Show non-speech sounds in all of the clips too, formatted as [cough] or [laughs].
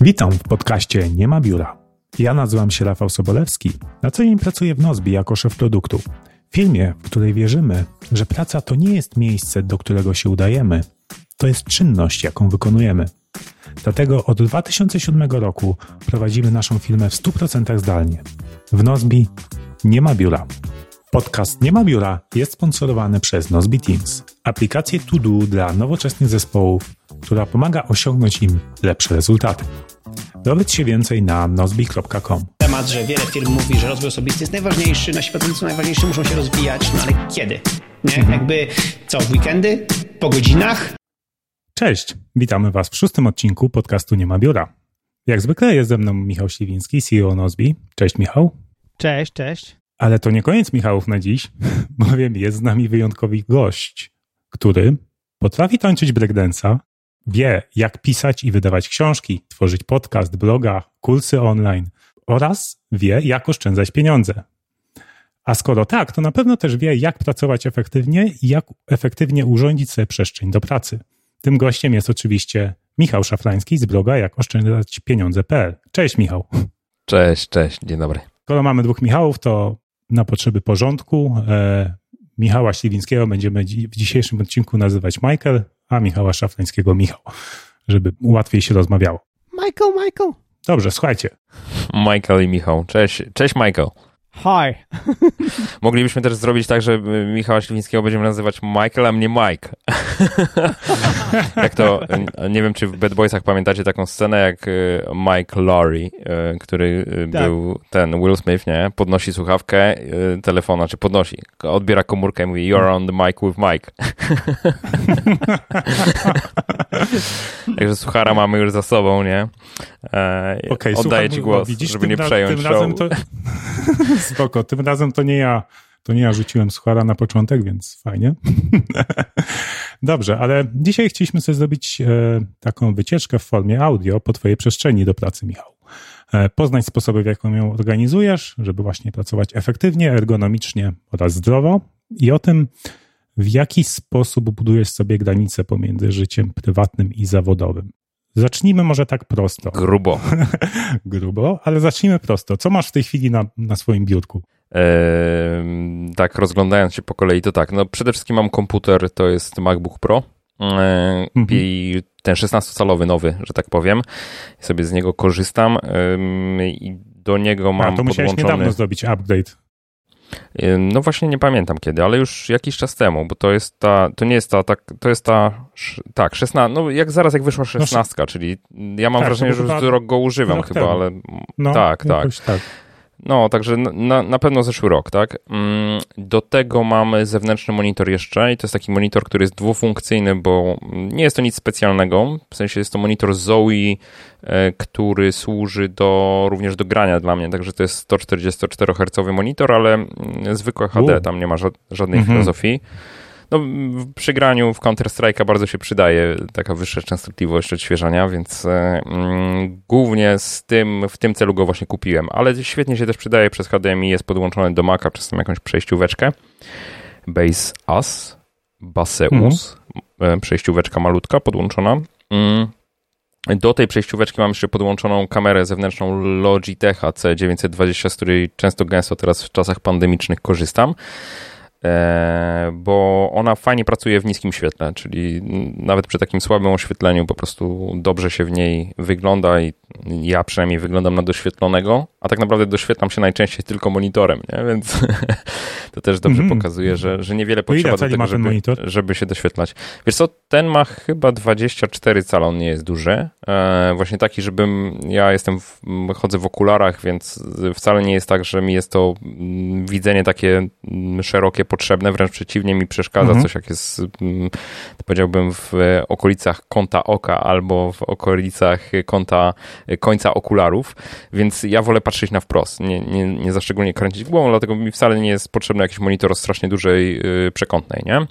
Witam w podcaście Nie ma biura. Ja nazywam się Rafał Sobolewski. Na co dzień pracuję w Nozbi jako szef produktu. Firmie, w której wierzymy, że praca to nie jest miejsce, do którego się udajemy, to jest czynność, jaką wykonujemy. Dlatego od 2007 roku prowadzimy naszą firmę w 100% zdalnie. W Nozbi nie ma biura. Podcast Nie ma biura jest sponsorowany przez Nozbi Teams, aplikację to do dla nowoczesnych zespołów, która pomaga osiągnąć im lepsze rezultaty. Dowiedz się więcej na nozbi.com. Temat, że wiele firm mówi, że rozwój osobisty jest najważniejszy, nasi pracownicy najważniejsi muszą się rozwijać, no ale kiedy? Nie? Mhm. Jakby co, w weekendy? Po godzinach? Cześć, witamy Was w szóstym odcinku podcastu Nie ma biura. Jak zwykle jest ze mną Michał Śliwiński, CEO Nozbi. Cześć Michał. Cześć, cześć. Ale to nie koniec Michałów na dziś, [laughs] bowiem jest z nami wyjątkowy gość, który potrafi tańczyć breakdance'a, wie jak pisać i wydawać książki, tworzyć podcast, bloga, kursy online oraz wie jak oszczędzać pieniądze. A skoro tak, to na pewno też wie jak pracować efektywnie i jak efektywnie urządzić sobie przestrzeń do pracy. Tym gościem jest oczywiście Michał Szafrański z bloga jak oszczędzać pieniądze.pl. Cześć Michał. Cześć, cześć, dzień dobry. Skoro mamy dwóch Michałów, to na potrzeby porządku e, Michała Śliwińskiego będziemy dzi- w dzisiejszym odcinku nazywać Michael, a Michała Szafrańskiego Michał, żeby łatwiej się rozmawiało. Michael, Michael. Dobrze, słuchajcie. Michael i Michał. Cześć, cześć Michael. Hi. [laughs] Moglibyśmy też zrobić tak, że Michała Śliwińskiego będziemy nazywać Michael, a mnie Mike. [laughs] jak to, nie wiem czy w Bad Boysach pamiętacie taką scenę jak y, Mike Laurie, y, który y, Tak. był ten Will Smith, nie? Podnosi słuchawkę telefona, czy podnosi, odbiera komórkę i mówi You're on the mic with Mike. [laughs] Także suchara mamy już za sobą, nie? E, Okej, oddaję ci o, głos, widzisz, żeby tym nie przejąć tym show. razem to... [laughs] Spoko, tym razem to nie ja, to nie ja rzuciłem suchara na początek, więc fajnie. [laughs] Dobrze, ale dzisiaj chcieliśmy sobie zrobić e, taką wycieczkę w formie audio po twojej przestrzeni do pracy, Michał. E, poznać sposoby, w jaką ją organizujesz, żeby właśnie pracować efektywnie, ergonomicznie oraz zdrowo i o tym, w jaki sposób budujesz sobie granice pomiędzy życiem prywatnym i zawodowym. Zacznijmy może tak prosto Grubo. [laughs] grubo, ale zacznijmy prosto. Co masz w tej chwili na, na swoim biurku? Ehm, tak, rozglądając się po kolei, to tak. No, przede wszystkim mam komputer, to jest MacBook Pro. Ehm, Mhm. I ten 16-calowy nowy, że tak powiem. Sobie z niego korzystam ehm, i do niego mam A, to musiałeś podłączony... niedawno zrobić upgrade. Ehm, No właśnie nie pamiętam kiedy, ale już jakiś czas temu, bo to jest ta, to nie jest ta, tak, to jest ta, tak, 16, no jak zaraz jak wyszła 16, czyli ja mam tak, wrażenie, że już rok go używam rok chyba, temu. ale No, tak, tak. tak. No, także na, na pewno zeszły rok, tak? Mm, Do tego mamy zewnętrzny monitor jeszcze i to jest taki monitor, który jest dwufunkcyjny, bo nie jest to nic specjalnego. W sensie jest to monitor Zoe, e, który służy do, również do grania dla mnie, także to jest 144 Hz monitor, ale mm, zwykłe HD, U. tam nie ma ża- żadnej Mhm. filozofii. No, w- przy graniu w Counter-Strike'a bardzo się przydaje taka wyższa częstotliwość odświeżania, więc e, mm, głównie z tym, w tym celu go właśnie kupiłem. Ale świetnie się też przydaje przez HDMI, jest podłączony do Maca przez tam jakąś przejścióweczkę. Base AS, Baseus, e, przejścióweczka malutka podłączona. Mm. Do tej przejścióweczki mam jeszcze podłączoną kamerę zewnętrzną Logitecha C920, z której często gęsto teraz w czasach pandemicznych korzystam. E, bo ona fajnie pracuje w niskim świetle, czyli nawet przy takim słabym oświetleniu po prostu dobrze się w niej wygląda i ja przynajmniej wyglądam na doświetlonego, a tak naprawdę doświetlam się najczęściej tylko monitorem, nie? więc [laughs] to też dobrze Mhm. pokazuje, że, że niewiele ile potrzeba do tego, żeby, żeby się doświetlać. Wiesz co, ten ma chyba 24 cala, on nie jest duży. E, właśnie taki, żebym, ja jestem, w, chodzę w okularach, więc wcale nie jest tak, że mi jest to mm, widzenie takie mm, szerokie potrzebne, wręcz przeciwnie mi przeszkadza Mhm. coś, jak jest, mm, powiedziałbym, w okolicach kąta oka albo w okolicach kąta, końca okularów, więc ja wolę patrzeć na wprost, nie, nie, nie za szczególnie kręcić głową, dlatego mi wcale nie jest potrzebny jakiś monitor o strasznie dużej y, przekątnej, nie?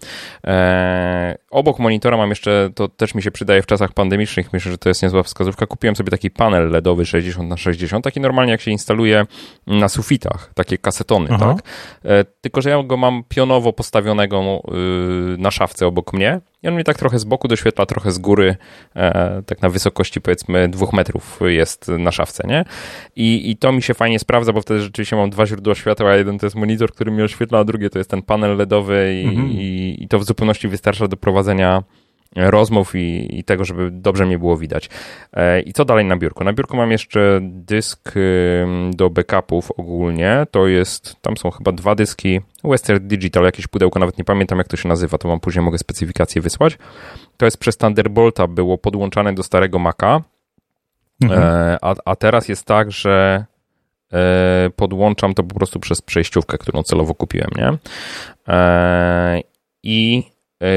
E, obok monitora mam jeszcze, to też mi się przydaje w czasach pandemicznych, myślę, że to jest niezła wskazówka, kupiłem sobie taki panel LEDowy 60 na 60 taki normalnie jak się instaluje na sufitach, takie kasetony, Aha. tak? E, tylko, że ja go mam pionowo postawionego y, na szafce obok mnie i on mi tak trochę z boku doświetla, trochę z góry, e, tak na wysokości powiedzmy dwóch metrów jest na szafce, nie? I, I to mi się fajnie sprawdza, bo wtedy rzeczywiście mam dwa źródła światła, jeden to jest monitor, który mi oświetla, a drugie to jest ten panel LEDowy i, mhm. i, i to w zupełności wystarcza do prowadzenia rozmów i, i, tego, żeby dobrze mnie było widać. E, I co dalej na biurku? Na biurku mam jeszcze dysk do backupów ogólnie. To jest, tam są chyba dwa dyski Western Digital, jakieś pudełko, nawet nie pamiętam jak to się nazywa, to mam później mogę specyfikację wysłać. To jest przez Thunderbolta, było podłączane do starego Maca, mhm. E, a, a teraz jest tak, że e, podłączam to po prostu przez przejściówkę, którą celowo kupiłem, nie? I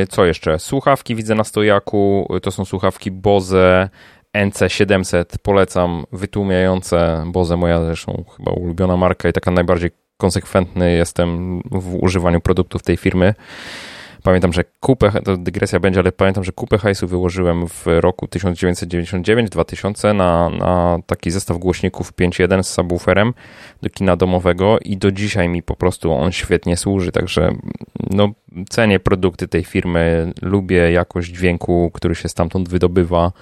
co jeszcze? Słuchawki widzę na stojaku. To są słuchawki Bose NC700. Polecam wytłumiające. Bose moja zresztą chyba ulubiona marka i taka najbardziej konsekwentny jestem w używaniu produktów tej firmy. Pamiętam, że kupę, to dygresja będzie, ale pamiętam, że kupę hajsu wyłożyłem w roku 1999-2000 na, na taki zestaw głośników 5.1 z subwooferem do kina domowego i do dzisiaj mi po prostu on świetnie służy, także no, cenię produkty tej firmy, lubię jakość dźwięku, który się stamtąd wydobywa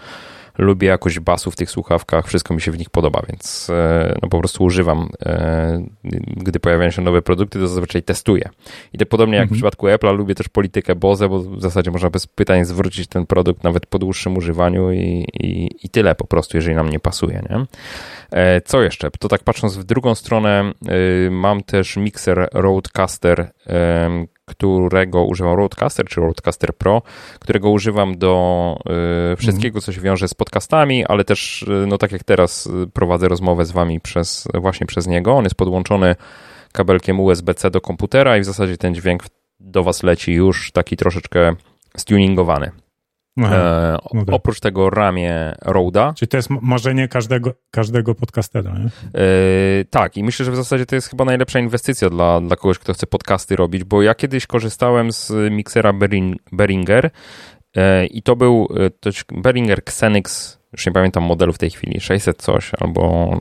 lubię jakość basu w tych słuchawkach, wszystko mi się w nich podoba, więc e, no po prostu używam. E, gdy pojawiają się nowe produkty, to zazwyczaj testuję. I tak podobnie jak mhm. w przypadku Apple'a, lubię też politykę Bose, bo w zasadzie można bez pytań zwrócić ten produkt nawet po dłuższym używaniu i, i, i tyle po prostu, jeżeli nam nie pasuje. Nie? E, co jeszcze? To tak patrząc w drugą stronę, mam też mikser Roadcaster, którego używam Roadcaster czy Roadcaster Pro, którego używam do y, wszystkiego, co się wiąże z podcastami, ale też, y, no tak jak teraz y, prowadzę rozmowę z wami przez, właśnie przez niego. On jest podłączony kabelkiem USB-C do komputera i w zasadzie ten dźwięk do was leci już taki troszeczkę stuningowany. E, no tak. Oprócz tego ramię Roda. Czyli to jest marzenie każdego, każdego podcastera, nie? E, tak, i myślę, że w zasadzie to jest chyba najlepsza inwestycja dla, dla kogoś, kto chce podcasty robić, bo ja kiedyś korzystałem z miksera Berin, Behringer e, i to był e, to Behringer Xenix, już nie pamiętam modelu w tej chwili, 600 coś albo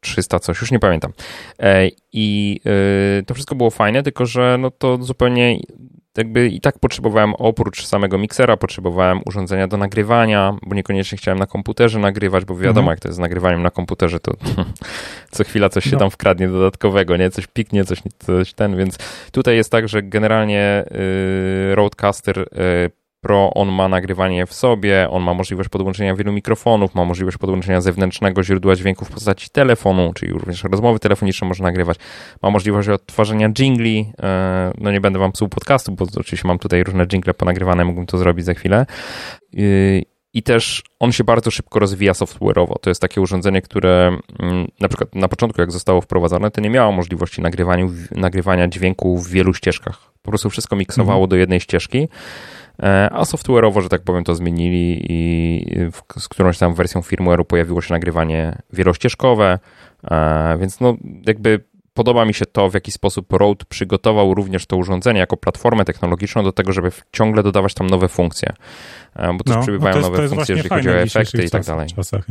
300 coś, już nie pamiętam. E, I e, to wszystko było fajne, tylko że no to zupełnie jakby i tak potrzebowałem oprócz samego miksera, potrzebowałem urządzenia do nagrywania, bo niekoniecznie chciałem na komputerze nagrywać, bo wiadomo, mhm. jak to jest z nagrywaniem na komputerze, to [laughs] co chwila coś się no. tam wkradnie dodatkowego, nie? Coś piknie, coś, coś ten, więc tutaj jest tak, że generalnie yy, Roadcaster yy, Pro, on ma nagrywanie w sobie, on ma możliwość podłączenia wielu mikrofonów, ma możliwość podłączenia zewnętrznego źródła dźwięku w postaci telefonu, czyli również rozmowy telefoniczne można nagrywać, ma możliwość odtwarzania jingli, e, no nie będę wam psuł podcastu, bo oczywiście mam tutaj różne jingle ponagrywane, mógłbym to zrobić za chwilę. I też on się bardzo szybko rozwija software'owo. To jest takie urządzenie, które mm, na przykład na początku, jak zostało wprowadzone, to nie miało możliwości nagrywania dźwięku w wielu ścieżkach. Po prostu wszystko miksowało mhm. do jednej ścieżki. E, a software'owo, że tak powiem, to zmienili i z którąś tam wersją firmware'u pojawiło się nagrywanie wielościeżkowe, e, więc no jakby podoba mi się to, w jaki sposób Rode przygotował również to urządzenie jako platformę technologiczną do tego, żeby ciągle dodawać tam nowe funkcje, e, bo też no, przybywają no to jest, nowe funkcje, jeżeli chodzi o efekty i tak dalej. Czasach,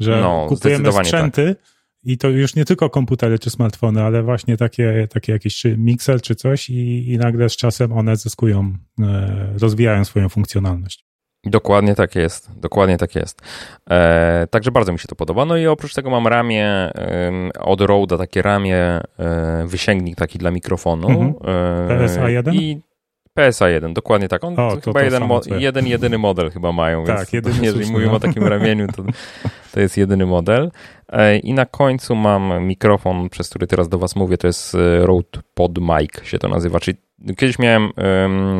że no, kupujemy sprzęty, tak i to już nie tylko komputery czy smartfony, ale właśnie takie, takie jakieś czy mixer czy coś i, i nagle z czasem one zyskują, e, rozwijają swoją funkcjonalność. Dokładnie tak jest, dokładnie tak jest. E, także bardzo mi się to podoba. No i oprócz tego mam ramię e, od Roda, takie ramię, e, wysięgnik taki dla mikrofonu. Mhm. E, PSA 1? I PSA 1, dokładnie tak. On o, to, chyba to jeden, mo- jeden, jedyny model chyba mają, tak, więc jeżeli mówimy no. o takim ramieniu, to, to jest jedyny model. E, I na końcu mam mikrofon, przez który teraz do was mówię, to jest e, Rode Pod Mic się to nazywa, czyli kiedyś miałem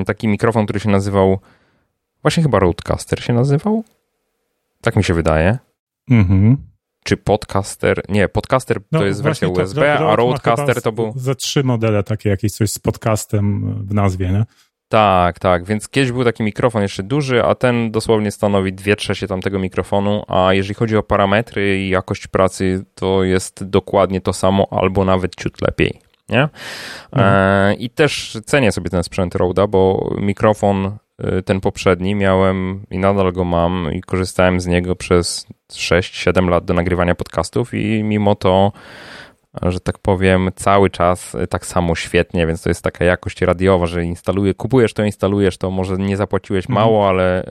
taki mikrofon, który się nazywał, właśnie chyba Rodecaster się nazywał? Tak mi się wydaje. Mhm. Czy podcaster? Nie, podcaster no, to jest wersja USB, to, a Rodecaster to był. Za trzy modele takie jakieś coś z podcastem w nazwie, nie? Tak, tak, więc kiedyś był taki mikrofon jeszcze duży, a ten dosłownie stanowi dwie trzecie tamtego mikrofonu, a jeżeli chodzi o parametry i jakość pracy, to jest dokładnie to samo, albo nawet ciut lepiej, nie? Mhm. E, I też cenię sobie ten sprzęt Roda, bo mikrofon ten poprzedni miałem i nadal go mam i korzystałem z niego przez 6-7 lat do nagrywania podcastów i mimo to że tak powiem, cały czas tak samo świetnie, więc to jest taka jakość radiowa, że instaluje, kupujesz to, instalujesz to, może nie zapłaciłeś Mhm. mało, ale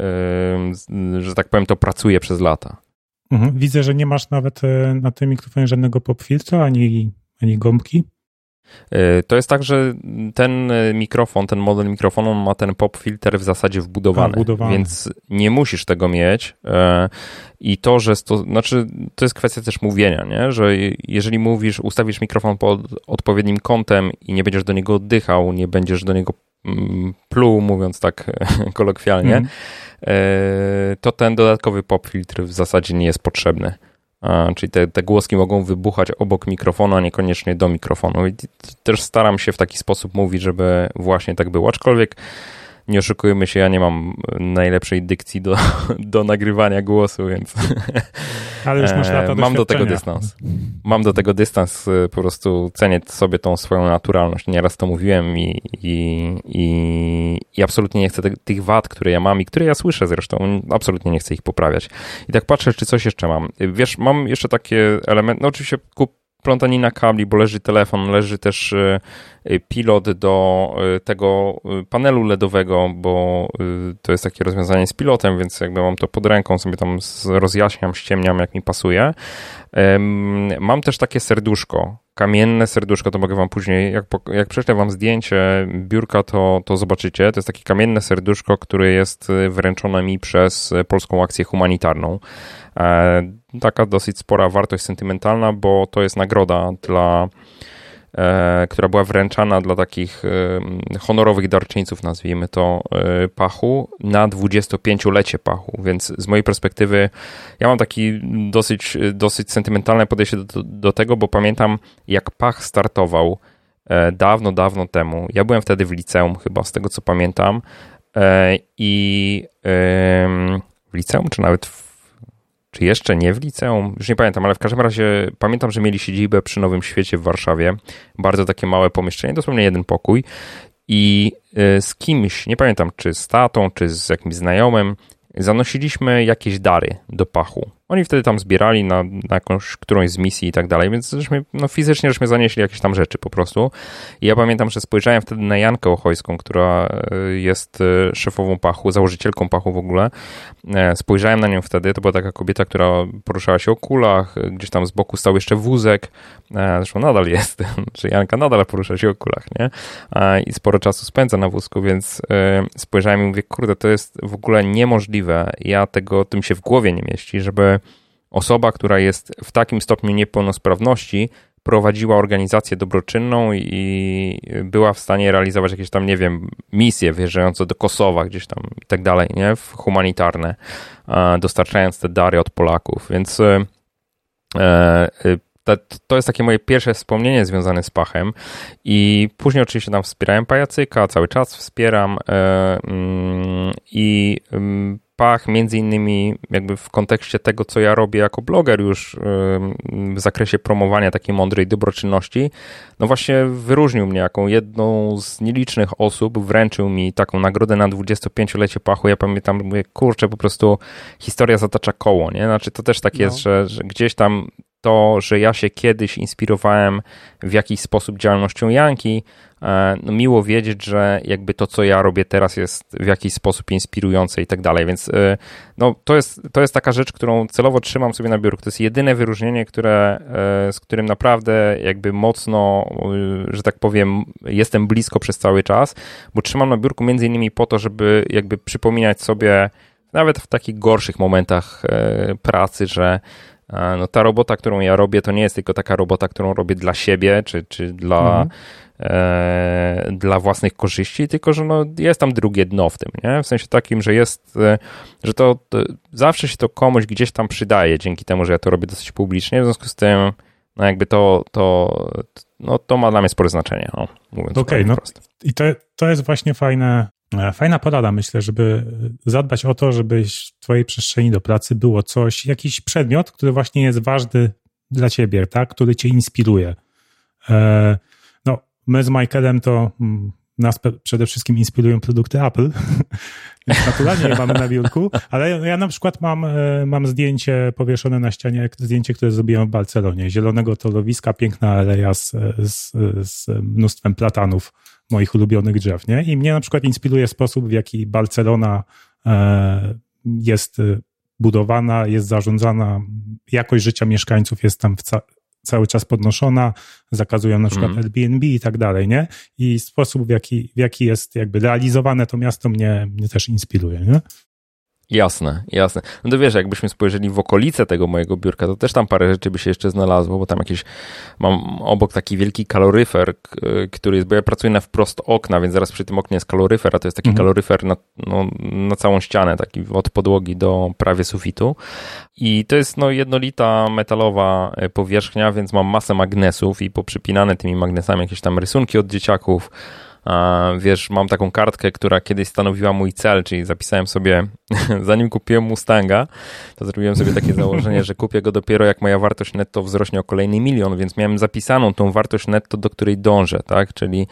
yy, że tak powiem, to pracuje przez lata. Mhm. Widzę, że nie masz nawet na tym mikrofonie żadnego popfiltra, ani, ani gąbki. Yy, To jest tak, że ten y, mikrofon, ten model mikrofonu ma ten pop filter w zasadzie wbudowany, A, wbudowany. więc nie musisz tego mieć. yy, I to, że to, znaczy, to jest kwestia też mówienia, nie? że jeżeli mówisz, ustawisz mikrofon pod odpowiednim kątem i nie będziesz do niego oddychał, nie będziesz do niego mm, pluł, mówiąc tak [laughs] kolokwialnie, e, to ten dodatkowy pop filtr w zasadzie nie jest potrzebny. A, Czyli te, te głoski mogą wybuchać obok mikrofonu, a niekoniecznie do mikrofonu. I też staram się w taki sposób mówić, żeby właśnie tak było. Aczkolwiek nie oszukujmy się, ja nie mam najlepszej dykcji do, [laughs] do nagrywania głosu, więc [laughs] Ale już masz e, lata mam do tego dystans. Mam do tego dystans, e, po prostu cenię sobie tą swoją naturalność. Nieraz to mówiłem i, i, i, i absolutnie nie chcę te, tych wad, które ja mam i które ja słyszę zresztą, absolutnie nie chcę ich poprawiać. I tak patrzę, czy coś jeszcze mam. Wiesz, mam jeszcze takie elementy, no oczywiście kup plątanina kabli, bo leży telefon, leży też e, e, pilot do e, tego e, panelu LEDowego, bo to jest takie rozwiązanie z pilotem, więc jakby mam to pod ręką, sobie tam rozjaśniam, ściemniam, jak mi pasuje. Mam też takie serduszko, kamienne serduszko, to mogę wam później, jak, jak prześlę wam zdjęcie biurka, to, to zobaczycie. To jest takie kamienne serduszko, które jest wręczone mi przez Polską Akcję Humanitarną. E, Taka dosyć spora wartość sentymentalna, bo to jest nagroda dla która była wręczana dla takich e, honorowych darczyńców, nazwijmy to, e, Pachu, na 25-lecie Pachu, więc z mojej perspektywy ja mam taki dosyć, dosyć sentymentalne podejście do, do tego, bo pamiętam jak Pach startował e, dawno, dawno temu. Ja byłem wtedy w liceum chyba, z tego co pamiętam e, i w liceum, czy nawet w czy jeszcze nie w liceum? Już nie pamiętam, ale w każdym razie pamiętam, że mieli siedzibę przy Nowym Świecie w Warszawie. Bardzo takie małe pomieszczenie, dosłownie jeden pokój. I y, z kimś, nie pamiętam czy z tatą, czy z jakimś znajomym, zanosiliśmy jakieś dary do pachu. Oni wtedy tam zbierali na, na jakąś, którąś z misji i tak dalej, więc żeśmy, no fizycznie żeśmy zanieśli jakieś tam rzeczy po prostu. I ja pamiętam, że spojrzałem wtedy na Jankę Ochojską, która y, jest y, szefową pachu, założycielką pachu w ogóle. E, Spojrzałem na nią wtedy, to była taka kobieta, która poruszała się o kulach, y, gdzieś tam z boku stał jeszcze wózek, E, zresztą nadal jest, [laughs] czy Janka nadal porusza się o kulach, nie? E, I sporo czasu spędza na wózku, więc e, spojrzałem i mówię, kurde, to jest w ogóle niemożliwe, ja tego, tym się w głowie nie mieści, żeby osoba, która jest w takim stopniu niepełnosprawności, prowadziła organizację dobroczynną i była w stanie realizować jakieś tam, nie wiem, misje wjeżdżające do Kosowa gdzieś tam i tak dalej, nie? W humanitarne, e, dostarczając te dary od Polaków, więc e, e, to, to jest takie moje pierwsze wspomnienie związane z Pachem i później oczywiście tam wspierałem Pajacyka, cały czas wspieram e, mm, i mm, Pach między innymi jakby w kontekście tego, co ja robię jako bloger już w zakresie promowania takiej mądrej dobroczynności, no właśnie wyróżnił mnie jako jedną z nielicznych osób, wręczył mi taką nagrodę na 25-lecie Pachu. Ja pamiętam, mówię, kurczę, po prostu historia zatacza koło, nie? Znaczy to też tak jest, że, że gdzieś tam to, że ja się kiedyś inspirowałem w jakiś sposób działalnością Janki, no miło wiedzieć, że jakby to, co ja robię teraz jest w jakiś sposób inspirujące i tak dalej, więc no, to, jest, to jest taka rzecz, którą celowo trzymam sobie na biurku. To jest jedyne wyróżnienie, które, z którym naprawdę jakby mocno, że tak powiem, jestem blisko przez cały czas, bo trzymam na biurku między innymi po to, żeby jakby przypominać sobie nawet w takich gorszych momentach pracy, że no ta robota, którą ja robię, to nie jest tylko taka robota, którą robię dla siebie, czy, czy dla, mhm. e, dla własnych korzyści, tylko że no, jest tam drugie dno w tym, nie? W sensie takim, że jest, że to, to zawsze się to komuś gdzieś tam przydaje, dzięki temu, że ja to robię dosyć publicznie, w związku z tym, no jakby to, to, no, to ma dla mnie spore znaczenie, no, mówiąc Okej, okay, no prosto. i to, to jest właśnie fajne, Fajna porada, myślę, żeby zadbać o to, żeby w Twojej przestrzeni do pracy było coś, jakiś przedmiot, który właśnie jest ważny dla Ciebie, tak? który Cię inspiruje. No, my z Michaelem to nas przede wszystkim inspirują produkty Apple, [laughs] więc naturalnie je mamy na biurku, ale ja na przykład mam, e, mam zdjęcie powieszone na ścianie, zdjęcie, które zrobiłem w Barcelonie, zielonego torowiska, piękna aleja z, z, z mnóstwem platanów, moich ulubionych drzew, nie? I mnie na przykład inspiruje sposób, w jaki Barcelona e, jest budowana, jest zarządzana, jakość życia mieszkańców jest tam cały czas podnoszona, zakazują na przykład mm. Airbnb i tak dalej, nie? I sposób, w jaki, w jaki jest jakby realizowane to miasto mnie, mnie też inspiruje, nie? Jasne, jasne. No to wiesz, jakbyśmy spojrzeli w okolice tego mojego biurka, to też tam parę rzeczy by się jeszcze znalazło, bo tam jakieś, mam obok taki wielki kaloryfer, który jest, bo ja pracuję na wprost okna, więc zaraz przy tym oknie jest kaloryfer, a to jest taki mhm. kaloryfer na, no, na całą ścianę, taki od podłogi do prawie sufitu. I to jest no jednolita metalowa e, powierzchnia, więc mam masę magnesów i poprzypinane tymi magnesami jakieś tam rysunki od dzieciaków, Wiesz, mam taką kartkę, która kiedyś stanowiła mój cel, czyli zapisałem sobie, [laughs] zanim kupiłem Mustanga, to zrobiłem sobie takie założenie, że kupię go dopiero jak moja wartość netto wzrośnie o kolejny milion, więc miałem zapisaną tą wartość netto, do której dążę, tak? Czyli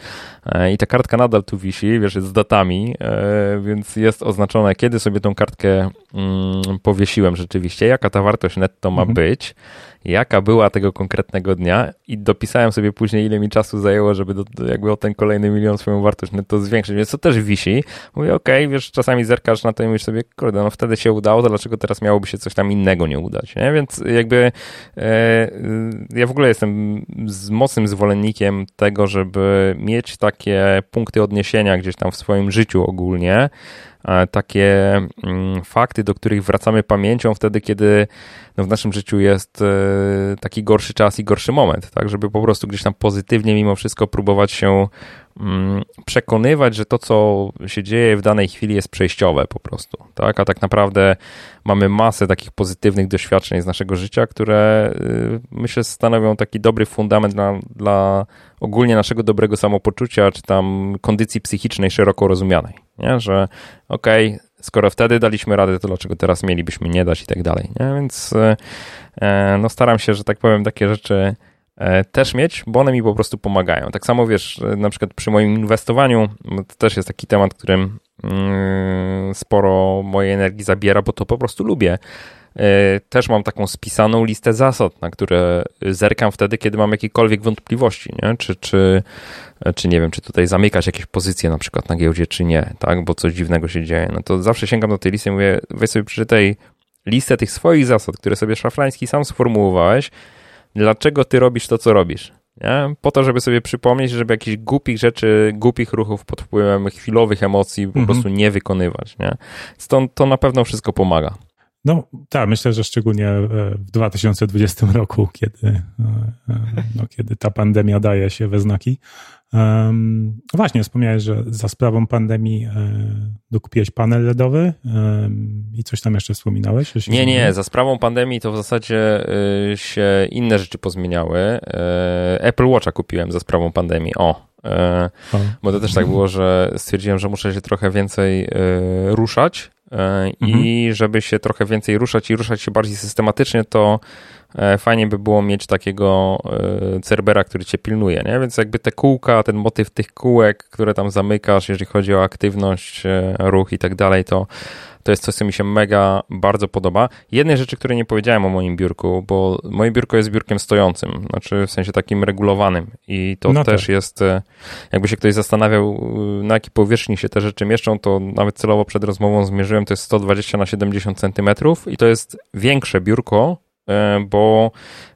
e, i ta kartka nadal tu wisi, wiesz, jest z datami, e, więc jest oznaczone, kiedy sobie tą kartkę mm, powiesiłem rzeczywiście, jaka ta wartość netto ma mhm. Jaka była tego konkretnego dnia i dopisałem sobie później, ile mi czasu zajęło, żeby do, jakby o ten kolejny milion swoją wartość netto zwiększyć, więc to też wisi. Mówię, okej, okay, wiesz, czasami zerkasz na to i mówisz sobie, kurde, no wtedy się udało, to dlaczego teraz miałoby się coś tam innego nie udać, nie? Więc jakby e, ja w ogóle jestem z mocnym zwolennikiem tego, żeby mieć takie punkty odniesienia gdzieś tam w swoim życiu ogólnie, E, takie mm, fakty, do których wracamy pamięcią wtedy, kiedy no w naszym życiu jest e, taki gorszy czas i gorszy moment, tak, żeby po prostu gdzieś tam pozytywnie mimo wszystko próbować się mm, przekonywać, że to, co się dzieje w danej chwili jest przejściowe po prostu, tak, a tak naprawdę mamy masę takich pozytywnych doświadczeń z naszego życia, które y, myślę stanowią taki dobry fundament dla, dla ogólnie naszego dobrego samopoczucia, czy tam kondycji psychicznej szeroko rozumianej, nie? że okej, okay, skoro wtedy daliśmy radę, to dlaczego teraz mielibyśmy nie dać i tak dalej, nie? więc y, e, no staram się, że tak powiem, takie rzeczy e, też mieć, bo one mi po prostu pomagają. Tak samo wiesz, na przykład przy moim inwestowaniu, to też jest taki temat, którym mm, sporo mojej energii zabiera, bo to po prostu lubię. E, też mam taką spisaną listę zasad, na które zerkam wtedy, kiedy mam jakiekolwiek wątpliwości, nie? Czy, czy, czy nie wiem, czy tutaj zamykać jakieś pozycje na przykład na giełdzie, czy nie, tak? Bo coś dziwnego się dzieje. No to zawsze sięgam do tej listy i mówię, weź sobie przeczytaj listę tych swoich zasad, które sobie Szafrański sam sformułowałeś, dlaczego ty robisz to, co robisz. Nie? Po to, żeby sobie przypomnieć, żeby jakichś głupich rzeczy, głupich ruchów pod wpływem chwilowych emocji po mm -hmm. prostu nie wykonywać. Nie? Stąd to na pewno wszystko pomaga. No tak, myślę, że szczególnie e, w 2020 roku, kiedy, e, e, no, kiedy ta pandemia daje się we znaki. Um, właśnie, wspomniałeś, że za sprawą pandemii um, dokupiłeś panel LEDowy um, i coś tam jeszcze wspominałeś? Nie, nie, za sprawą pandemii to w zasadzie y, się inne rzeczy pozmieniały. Y, Apple Watcha kupiłem za sprawą pandemii, o. Y, bo to też tak było, że stwierdziłem, że muszę się trochę więcej ruszać E, i mhm. żeby się trochę więcej ruszać i ruszać się bardziej systematycznie, to e, fajnie by było mieć takiego e, Cerbera, który cię pilnuje, nie? Więc jakby te kółka, ten motyw tych kółek, które tam zamykasz, jeżeli chodzi o aktywność, ruch i tak dalej, to to jest coś, co mi się mega bardzo podoba. Jednej rzeczy, której nie powiedziałem o moim biurku, bo moje biurko jest biurkiem stojącym, znaczy w sensie takim regulowanym i to no też tak. jest, e, jakby się ktoś zastanawiał, e, na jakiej powierzchni się te rzeczy mieszczą, to nawet celowo przed rozmową zmierzyłem, to jest 120 na 70 centymetrów i to jest większe biurko bo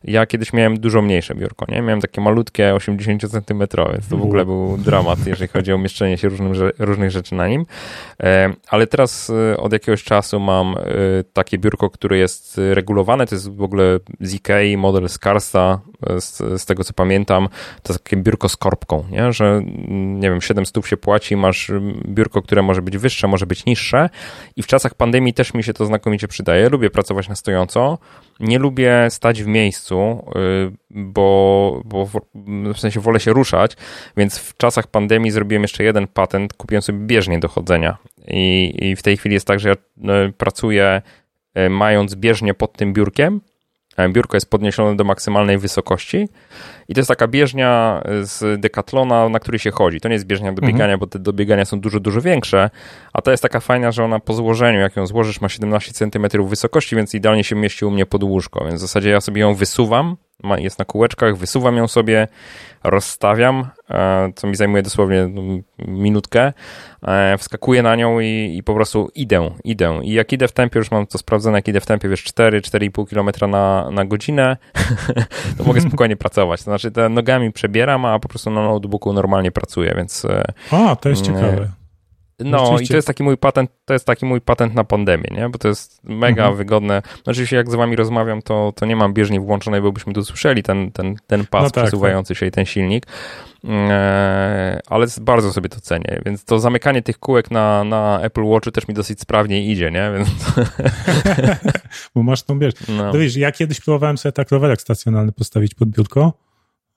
ja kiedyś miałem dużo mniejsze biurko, nie? Miałem takie malutkie 80 cm, więc to w ogóle był dramat, jeżeli chodzi o umieszczenie się różnym, różnych rzeczy na nim. E, ale teraz e, od jakiegoś czasu mam takie biurko, które jest regulowane, to jest w ogóle z Ikei, model Skarsa, z, z tego co pamiętam, to jest takie biurko z korbką, nie? Że mm, nie wiem, 7 stów się płaci, masz biurko, które może być wyższe, może być niższe i w czasach pandemii też mi się to znakomicie przydaje. Lubię pracować na stojąco, nie lubię stać w miejscu, y, bo, bo w sensie wolę się ruszać, więc w czasach pandemii zrobiłem jeszcze jeden patent, kupiłem sobie bieżnię do chodzenia i, i w tej chwili jest tak, że ja y, pracuję y, mając bieżnię pod tym biurkiem, Biurko jest podniesione do maksymalnej wysokości i to jest taka bieżnia z Decathlona, na której się chodzi. To nie jest bieżnia do mhm. biegania, mhm. bo te do biegania są dużo, dużo większe, a ta jest taka fajna, że ona po złożeniu, jak ją złożysz, ma 17 cm wysokości, więc idealnie się mieści u mnie pod łóżko, więc w zasadzie ja sobie ją wysuwam, jest na kółeczkach, wysuwam ją sobie, rozstawiam, e, co mi zajmuje dosłownie no, minutkę, e, wskakuję na nią i, i po prostu idę, idę. I jak idę w tempie, już mam to sprawdzone, jak idę w tempie, wiesz, 4-4,5 km na, na godzinę, [laughs] to mogę spokojnie pracować. To znaczy, te nogami przebieram, a po prostu na notebooku normalnie pracuję, więc... e, O, to jest ciekawe. No i to jest taki mój patent, to jest taki mój patent na pandemię, nie? Bo to jest mega Mhm. wygodne. No Oczywiście jak z wami rozmawiam, to, to nie mam bieżni włączonej, bo byśmy tu słyszeli ten, ten, ten pas No tak, przesuwający się i ten silnik. Eee, ale bardzo sobie to cenię, więc to zamykanie tych kółek na, na Apple Watchu też mi dosyć sprawnie idzie, nie? Więc, [laughs] Bo masz tą bierz. no. To wiesz, ja kiedyś próbowałem sobie tak rowerek stacjonarny postawić pod biurko.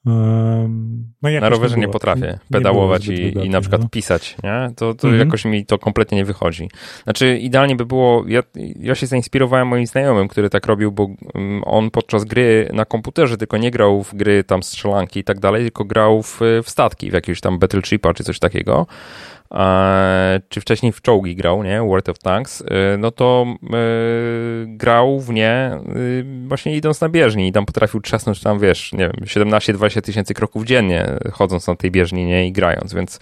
No Na rowerze nie było. potrafię Nie pedałować było i, i na przykład no. pisać, nie? To, to Mhm. jakoś mi to kompletnie nie wychodzi. Znaczy, idealnie by było, ja, ja się zainspirowałem moim znajomym, który tak robił, bo mm, on podczas gry na komputerze tylko nie grał w gry tam strzelanki i tak dalej, tylko grał w, w statki, w jakiegoś tam Battleshipa czy coś takiego. Czy wcześniej w czołgi grał, nie? World of Tanks, e, no to e, grał w nie e, właśnie idąc na bieżni i tam potrafił trzasnąć tam, wiesz, nie wiem, 17-20 tysięcy kroków dziennie chodząc na tej bieżni, nie? I grając, więc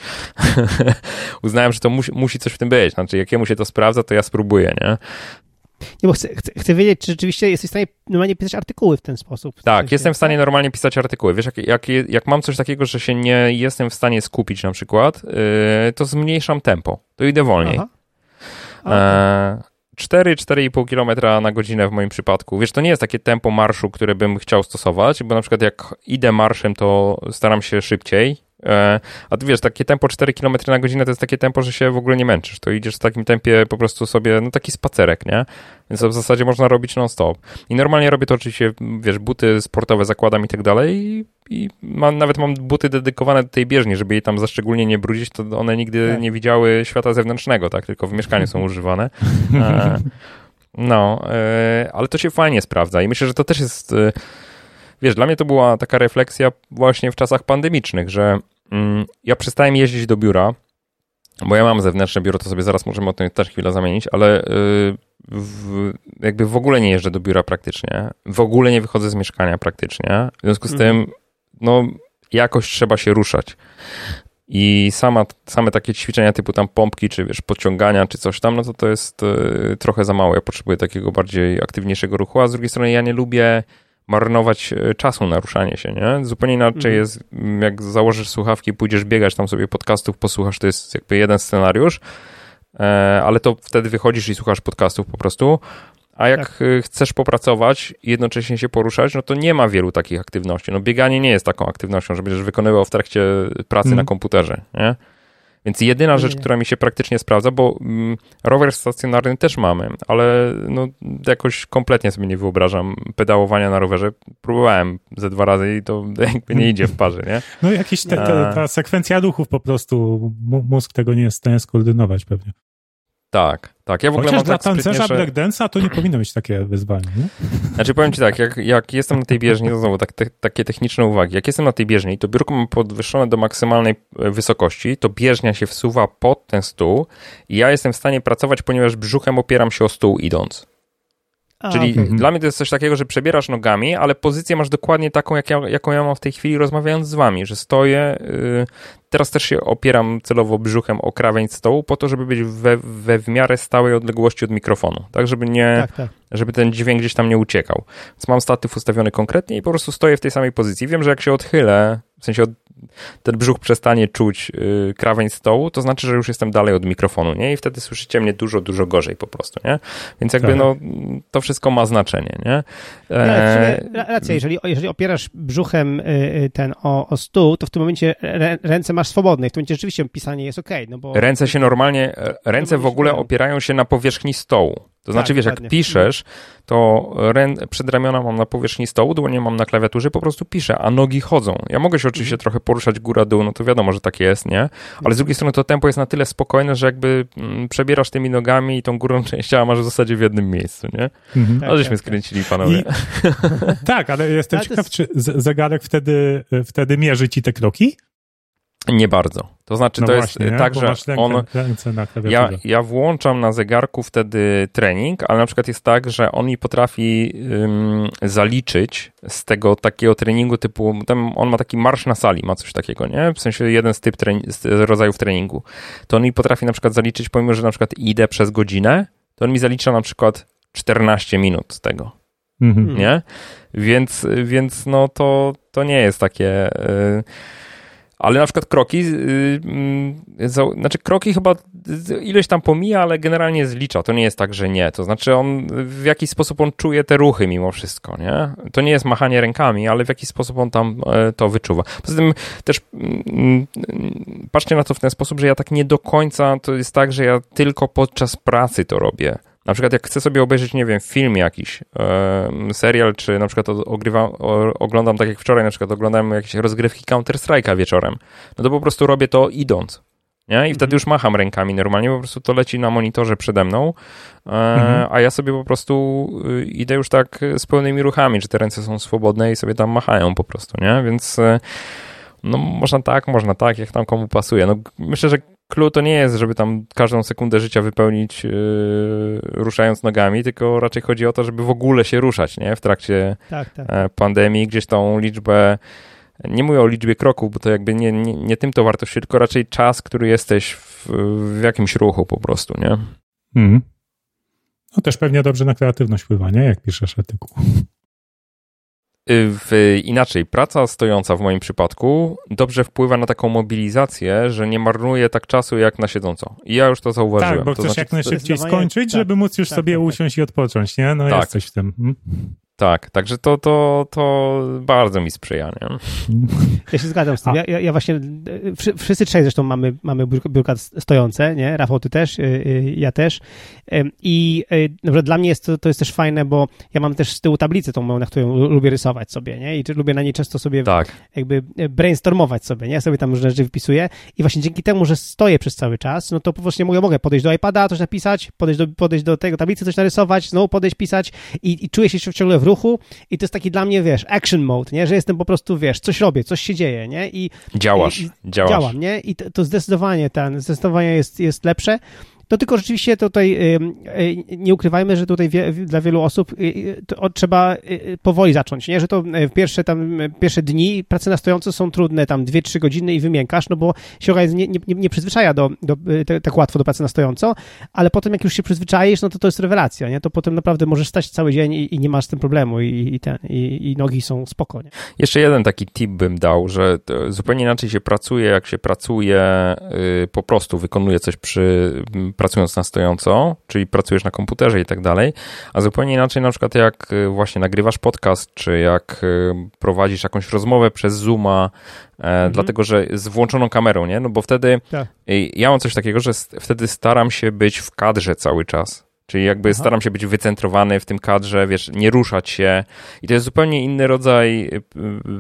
[laughs] uznałem, że to musi, musi coś w tym być. Znaczy, jak jemu się to sprawdza, to ja spróbuję, nie? Nie, bo chcę, chcę, chcę wiedzieć, czy rzeczywiście jesteś w stanie normalnie pisać artykuły w ten sposób. W Tak, sensie- jestem w stanie normalnie pisać artykuły. Wiesz, jak, jak, jak mam coś takiego, że się nie jestem w stanie skupić na przykład, yy, to zmniejszam tempo. To idę wolniej. Aha. E, 4-4,5 km na godzinę w moim przypadku. Wiesz, to nie jest takie tempo marszu, które bym chciał stosować, bo na przykład jak idę marszem, to staram się szybciej. E, a ty wiesz, takie tempo 4 km na godzinę to jest takie tempo, że się w ogóle nie męczysz. To idziesz w takim tempie po prostu sobie, no taki spacerek, nie? Więc to w zasadzie można robić non-stop. I normalnie robię to oczywiście, wiesz, buty sportowe zakładam i tak dalej i, mam, nawet mam buty dedykowane do tej bieżni, żeby jej tam za szczególnie nie brudzić, to one nigdy Tak. nie widziały świata zewnętrznego, tak? Tylko w mieszkaniu są [laughs] używane. E, no, e, ale to się fajnie sprawdza i myślę, że to też jest, wiesz, dla mnie to była taka refleksja właśnie w czasach pandemicznych, że mm, ja przestałem jeździć do biura, bo ja mam zewnętrzne biuro, to sobie zaraz możemy o tym też chwilę zamienić, ale y, w, jakby w ogóle nie jeżdżę do biura praktycznie, w ogóle nie wychodzę z mieszkania praktycznie, w związku z Mhm. tym, no, jakoś trzeba się ruszać. I sama, same takie ćwiczenia typu tam pompki, czy wiesz, podciągania, czy coś tam, no to to jest y, trochę za mało. Ja potrzebuję takiego bardziej aktywniejszego ruchu, a z drugiej strony ja nie lubię marnować e, czasu na ruszanie się, nie? Zupełnie inaczej Mhm. jest, m, jak założysz słuchawki, pójdziesz biegać, tam sobie podcastów posłuchasz, to jest jakby jeden scenariusz, e, ale to wtedy wychodzisz i słuchasz podcastów po prostu, a jak Tak. e, chcesz popracować i jednocześnie się poruszać, no to nie ma wielu takich aktywności. No bieganie nie jest taką aktywnością, że będziesz wykonywał w trakcie pracy Mhm. na komputerze, nie? Więc jedyna Nie, rzecz, nie. która mi się praktycznie sprawdza, bo mm, rower stacjonarny też mamy, ale no, jakoś kompletnie sobie nie wyobrażam pedałowania na rowerze. Próbowałem ze dwa razy i to [laughs] jakby nie idzie w parze, nie? No jakiś te, te, ta sekwencja ruchów po prostu, mózg tego nie jest w stanie skoordynować pewnie. Tak, tak. Ja w ogóle Chociaż mam dla tak sprytnie, tancerza że... breakdance'a to nie powinno być takie wyzwanie, nie? Znaczy powiem ci tak, jak, jak jestem na tej bieżni, to znowu tak, te, takie techniczne uwagi, jak jestem na tej bieżni, to biurko mam podwyższone do maksymalnej e, wysokości, to bieżnia się wsuwa pod ten stół i ja jestem w stanie pracować, ponieważ brzuchem opieram się o stół idąc. A, Czyli okej. dla mnie to jest coś takiego, że przebierasz nogami, ale pozycję masz dokładnie taką, jak ja, jaką ja mam w tej chwili rozmawiając z wami, że stoję, y, teraz też się opieram celowo brzuchem o krawędź stołu po to, żeby być we, we w miarę stałej odległości od mikrofonu, tak żeby nie, Tak, tak. żeby ten dźwięk gdzieś tam nie uciekał. Więc mam statyw ustawiony konkretnie i po prostu stoję w tej samej pozycji. Wiem, że jak się odchylę, w sensie od, ten brzuch przestanie czuć yy, krawędź stołu, to znaczy, że już jestem dalej od mikrofonu, nie? I wtedy słyszycie mnie dużo, dużo gorzej po prostu, nie? Więc jakby Tak. no, to wszystko ma znaczenie, nie? Eee, sumie ra- racja, jeżeli, jeżeli opierasz brzuchem y, y, ten o, o stół, to w tym momencie rę, ręce masz swobodne i w tym momencie rzeczywiście pisanie jest okej, no bo... Ręce się normalnie, e, ręce w ogóle opierają się na powierzchni stołu. To znaczy, wiesz, jak dokładnie. piszesz, to przedramiona mam na powierzchni stołu, dłonie mam na klawiaturze, po prostu piszę, a nogi chodzą. Ja mogę się oczywiście trochę poruszać góra-dół, no to wiadomo, że tak jest, nie? Ale z drugiej strony to tempo jest na tyle spokojne, że jakby mm, przebierasz tymi nogami i tą górą część ciała masz w zasadzie w jednym miejscu, nie? Mhm. Tak, Ale żeśmy tak, skręcili, panowie. I, [laughs] tak, ale jestem Ale ciekaw, jest- czy z- zegarek wtedy, wtedy mierzy ci te kroki? Nie bardzo. To znaczy, No to właśnie, jest nie? tak, Bo że rękę, on. ręce na Ja, ja włączam na zegarku wtedy trening, ale na przykład jest tak, że on mi potrafi zaliczyć z tego takiego treningu typu, tam on ma taki marsz na sali, ma coś takiego, nie? W sensie jeden z typ treni- z rodzajów treningu. To on mi potrafi na przykład zaliczyć, pomimo, że na przykład idę przez godzinę, to on mi zalicza na przykład 14 minut z tego, Mhm. nie? Więc, więc no to, to nie jest takie... y, ale na przykład kroki, y, mm, znaczy kroki chyba ileś tam pomija, ale generalnie zlicza. To nie jest tak, że nie. To znaczy on w jakiś sposób on czuje te ruchy mimo wszystko, nie? To nie jest machanie rękami, ale w jakiś sposób on tam e, to wyczuwa. Poza tym też mm, mm, patrzcie na to w ten sposób, że ja tak nie do końca, to jest tak, że ja tylko podczas pracy to robię. Na przykład jak chcę sobie obejrzeć, nie wiem, film jakiś, e, serial, czy na przykład ogrywa, oglądam, tak jak wczoraj na przykład oglądam jakieś rozgrywki Counter-Strike'a wieczorem, no to po prostu robię to idąc. Nie? I wtedy już macham rękami normalnie, po prostu to leci na monitorze przede mną, e, Mhm. a ja sobie po prostu y, idę już tak z pełnymi ruchami, że te ręce są swobodne i sobie tam machają po prostu, nie? Więc e, no można tak, można tak, jak tam komu pasuje. No myślę, że clue to nie jest, żeby tam każdą sekundę życia wypełnić yy, ruszając nogami, tylko raczej chodzi o to, żeby w ogóle się ruszać, nie? W trakcie Tak, tak. e, pandemii, gdzieś tą liczbę, nie mówię o liczbie kroków, bo to jakby nie, nie, nie tym to wartość, tylko raczej czas, który jesteś w, w jakimś ruchu po prostu, nie? Mhm. No też pewnie dobrze na kreatywność wpływa, nie? Jak piszesz artykuł. Y, W, inaczej, praca stojąca w moim przypadku dobrze wpływa na taką mobilizację, że nie marnuje tak czasu jak na siedząco. I ja już to zauważyłem. Tak, bo to chcesz znaczy, jak najszybciej skończyć, tak. żeby móc już Tak, sobie tak, tak. usiąść i odpocząć, nie? No Tak. jest coś w tym. Mm. Tak, także to, to, to bardzo mi sprzyja, nie? Ja się zgadzam z tym. Ja, ja, ja właśnie, wszy- wszyscy trzej zresztą mamy, mamy biur- biurka stojące, nie? Rafał, ty też, y, y, ja też. I y, na dla mnie jest to, to jest też fajne, bo ja mam też z tyłu tablicę tą moją, na którą lu- lubię rysować sobie, nie? I lubię na niej często sobie Tak. jakby e, brainstormować sobie, nie? Ja sobie tam różne rzeczy wypisuję i właśnie dzięki temu, że stoję przez cały czas, no to po prostu nie mogę, mogę podejść do iPada, coś napisać, podejść do, podejść do tego tablicy, coś narysować, znowu podejść, pisać i, i czuję się ciągle w ruchu i to jest taki dla mnie, wiesz, action mode, nie? Że jestem po prostu, wiesz, coś robię, coś się dzieje, nie? I Działasz, I- i działasz. działam, nie? I to, to zdecydowanie ten, zdecydowanie jest, jest lepsze. To tylko rzeczywiście tutaj ym, y, nie ukrywajmy, że tutaj dla wielu osób y, y, trzeba y, y, powoli zacząć, nie? Że to y, pierwsze tam y, pierwsze dni pracy na stojąco są trudne, tam 2-3 godziny i wymiękasz, no bo się organizm nie, nie, nie przyzwyczaja do, do, y, tak łatwo do pracy na stojąco, ale potem jak już się przyzwyczaisz, no to to jest rewelacja, nie? To potem naprawdę możesz stać cały dzień i, i nie masz z tym problemu i, i, ten, i, i nogi są spoko, nie? Jeszcze jeden taki tip bym dał, że to zupełnie inaczej się pracuje, jak się pracuje, y, po prostu wykonuje coś przy, pracując na stojąco, czyli pracujesz na komputerze i tak dalej, a zupełnie inaczej na przykład jak y, właśnie nagrywasz podcast, czy jak y, prowadzisz jakąś rozmowę przez Zooma, e, dlatego że z włączoną kamerą, nie? No bo wtedy Tak. ja mam coś takiego, że wtedy staram się być w kadrze cały czas. Czyli jakby Aha. staram się być wycentrowany w tym kadrze, wiesz, nie ruszać się. I to jest zupełnie inny rodzaj y,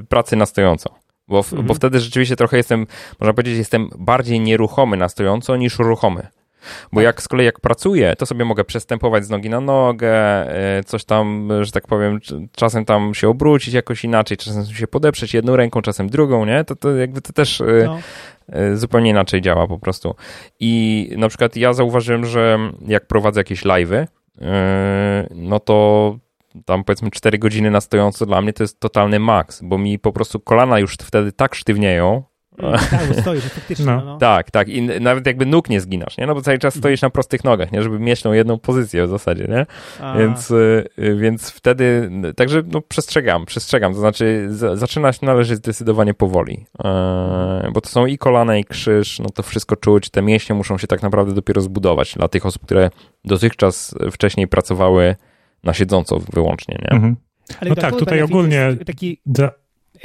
pracy na stojąco. Bo, w, Mhm. bo wtedy rzeczywiście trochę jestem, można powiedzieć, jestem bardziej nieruchomy na stojąco niż ruchomy. Bo jak z kolei jak pracuję, to sobie mogę przestępować z nogi na nogę, y, coś tam, że tak powiem, czasem tam się obrócić jakoś inaczej, czasem się podeprzeć jedną ręką, czasem drugą, nie? To, to jakby to też y, No. y, zupełnie inaczej działa po prostu. I na przykład ja zauważyłem, że jak prowadzę jakieś live'y, no to tam powiedzmy 4 godziny na stojąco dla mnie to jest totalny maks, bo mi po prostu kolana już wtedy tak sztywnieją. Tak, bo stoisz, faktycznie, No. no. no. Tak, tak. I nawet jakby nóg nie zginasz, nie? No bo cały czas stoisz na prostych nogach, nie? Żeby mieć tą jedną pozycję w zasadzie, nie? A, Więc, y, y, więc wtedy, także no, przestrzegam, przestrzegam, to znaczy z, zaczynać należy zdecydowanie powoli, e, bo to są i kolana i krzyż, no to wszystko czuć, te mięśnie muszą się tak naprawdę dopiero zbudować dla tych osób, które dotychczas wcześniej pracowały na siedząco wyłącznie, nie? Mhm. Ale No tak, tutaj ogólnie- Taki, Dla-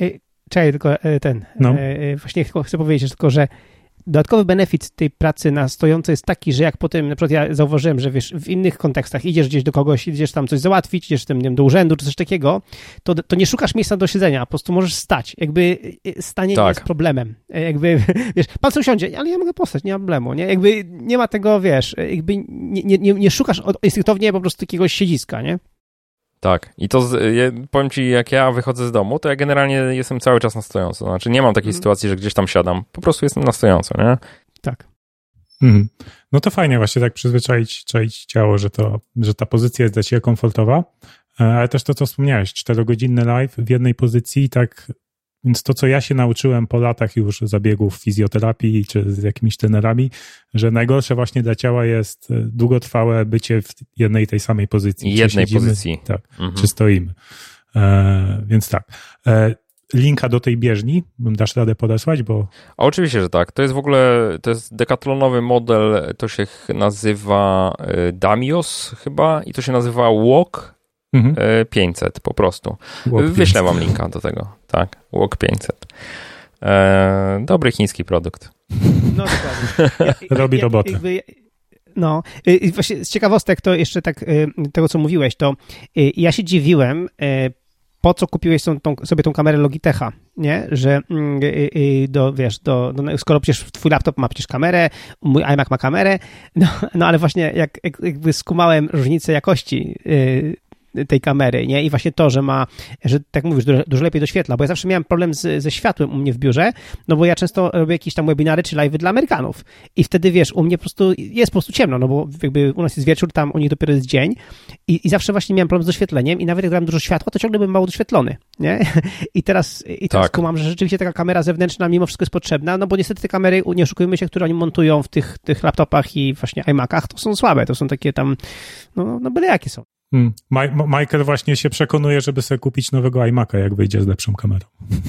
e, czekaj, tylko e, ten, No. e, e, właśnie chcę powiedzieć tylko, że dodatkowy benefit tej pracy na stojąco jest taki, że jak potem, na przykład ja zauważyłem, że wiesz, w innych kontekstach idziesz gdzieś do kogoś, idziesz tam coś załatwić, idziesz tam, nie wiem, do urzędu czy coś takiego, to, to nie szukasz miejsca do siedzenia, po prostu możesz stać. Jakby stanie nie Tak. jest problemem. Jakby, [laughs] wiesz, pan co usiądzie, ale ja mogę postać, nie ma problemu, nie? Jakby nie ma tego, wiesz, jakby nie, nie, nie, nie szukasz instynktownie po prostu jakiegoś siedziska, nie? Tak. I to z, je, powiem ci, jak ja wychodzę z domu, to ja generalnie jestem cały czas na stojąco. Znaczy nie mam takiej Mhm. sytuacji, że gdzieś tam siadam. Po prostu jestem na stojąco, nie? Tak. Mhm. No to fajnie właśnie tak przyzwyczaić czaić ciało, że, to, że ta pozycja jest dla ciebie komfortowa, E, ale też to, co wspomniałeś, czterogodzinny live w jednej pozycji, tak, więc to, co ja się nauczyłem po latach już zabiegów fizjoterapii czy z jakimiś trenerami, że najgorsze właśnie dla ciała jest e, długotrwałe bycie w jednej tej samej pozycji. Jednej siedzimy, pozycji. Tak, Mhm. czy stoimy. E, więc tak. E, linka do tej bieżni dasz radę podesłać, bo A oczywiście, że tak. To jest w ogóle, to jest dekatlonowy model, to się nazywa e, Damios chyba i to się nazywa Walk mhm. e, 500 po prostu. Walk Wyślę 500. wam linka do tego. Tak, Walk 500. E, dobry chiński produkt. No dokładnie. [laughs] Ja- Robi ja- jakby- No, y, właśnie z ciekawostek to jeszcze tak y, tego, co mówiłeś, to y, ja się dziwiłem, y, po co kupiłeś tą, tą, sobie tą kamerę Logitecha, nie? Że mm, do, wiesz, do, do, skoro przecież twój laptop ma przecież kamerę, mój iMac ma kamerę, no, no ale właśnie jak, jak jakby skumałem różnicę jakości tej kamery, nie? I właśnie to, że ma, że tak mówisz, dużo, dużo lepiej doświetla, bo ja zawsze miałem problem z, ze światłem u mnie w biurze, no bo ja często robię jakieś tam webinary czy live'y dla Amerykanów i wtedy, wiesz, u mnie po prostu jest po prostu ciemno, no bo jakby u nas jest wieczór, tam u nich dopiero jest dzień i, i zawsze właśnie miałem problem z doświetleniem i nawet jak dałem dużo światła, to ciągle byłem mało doświetlony, nie? [laughs] I teraz, i teraz Tak. kumam, że rzeczywiście taka kamera zewnętrzna mimo wszystko jest potrzebna, no bo niestety te kamery, nie oszukujmy się, które oni montują w tych, tych laptopach i właśnie iMacach, to są słabe, to są takie tam, no, no byle jakie są. Mm. Ma- Michael właśnie się przekonuje, żeby sobie kupić nowego iMac'a, jak wyjdzie z lepszą kamerą. [laughs]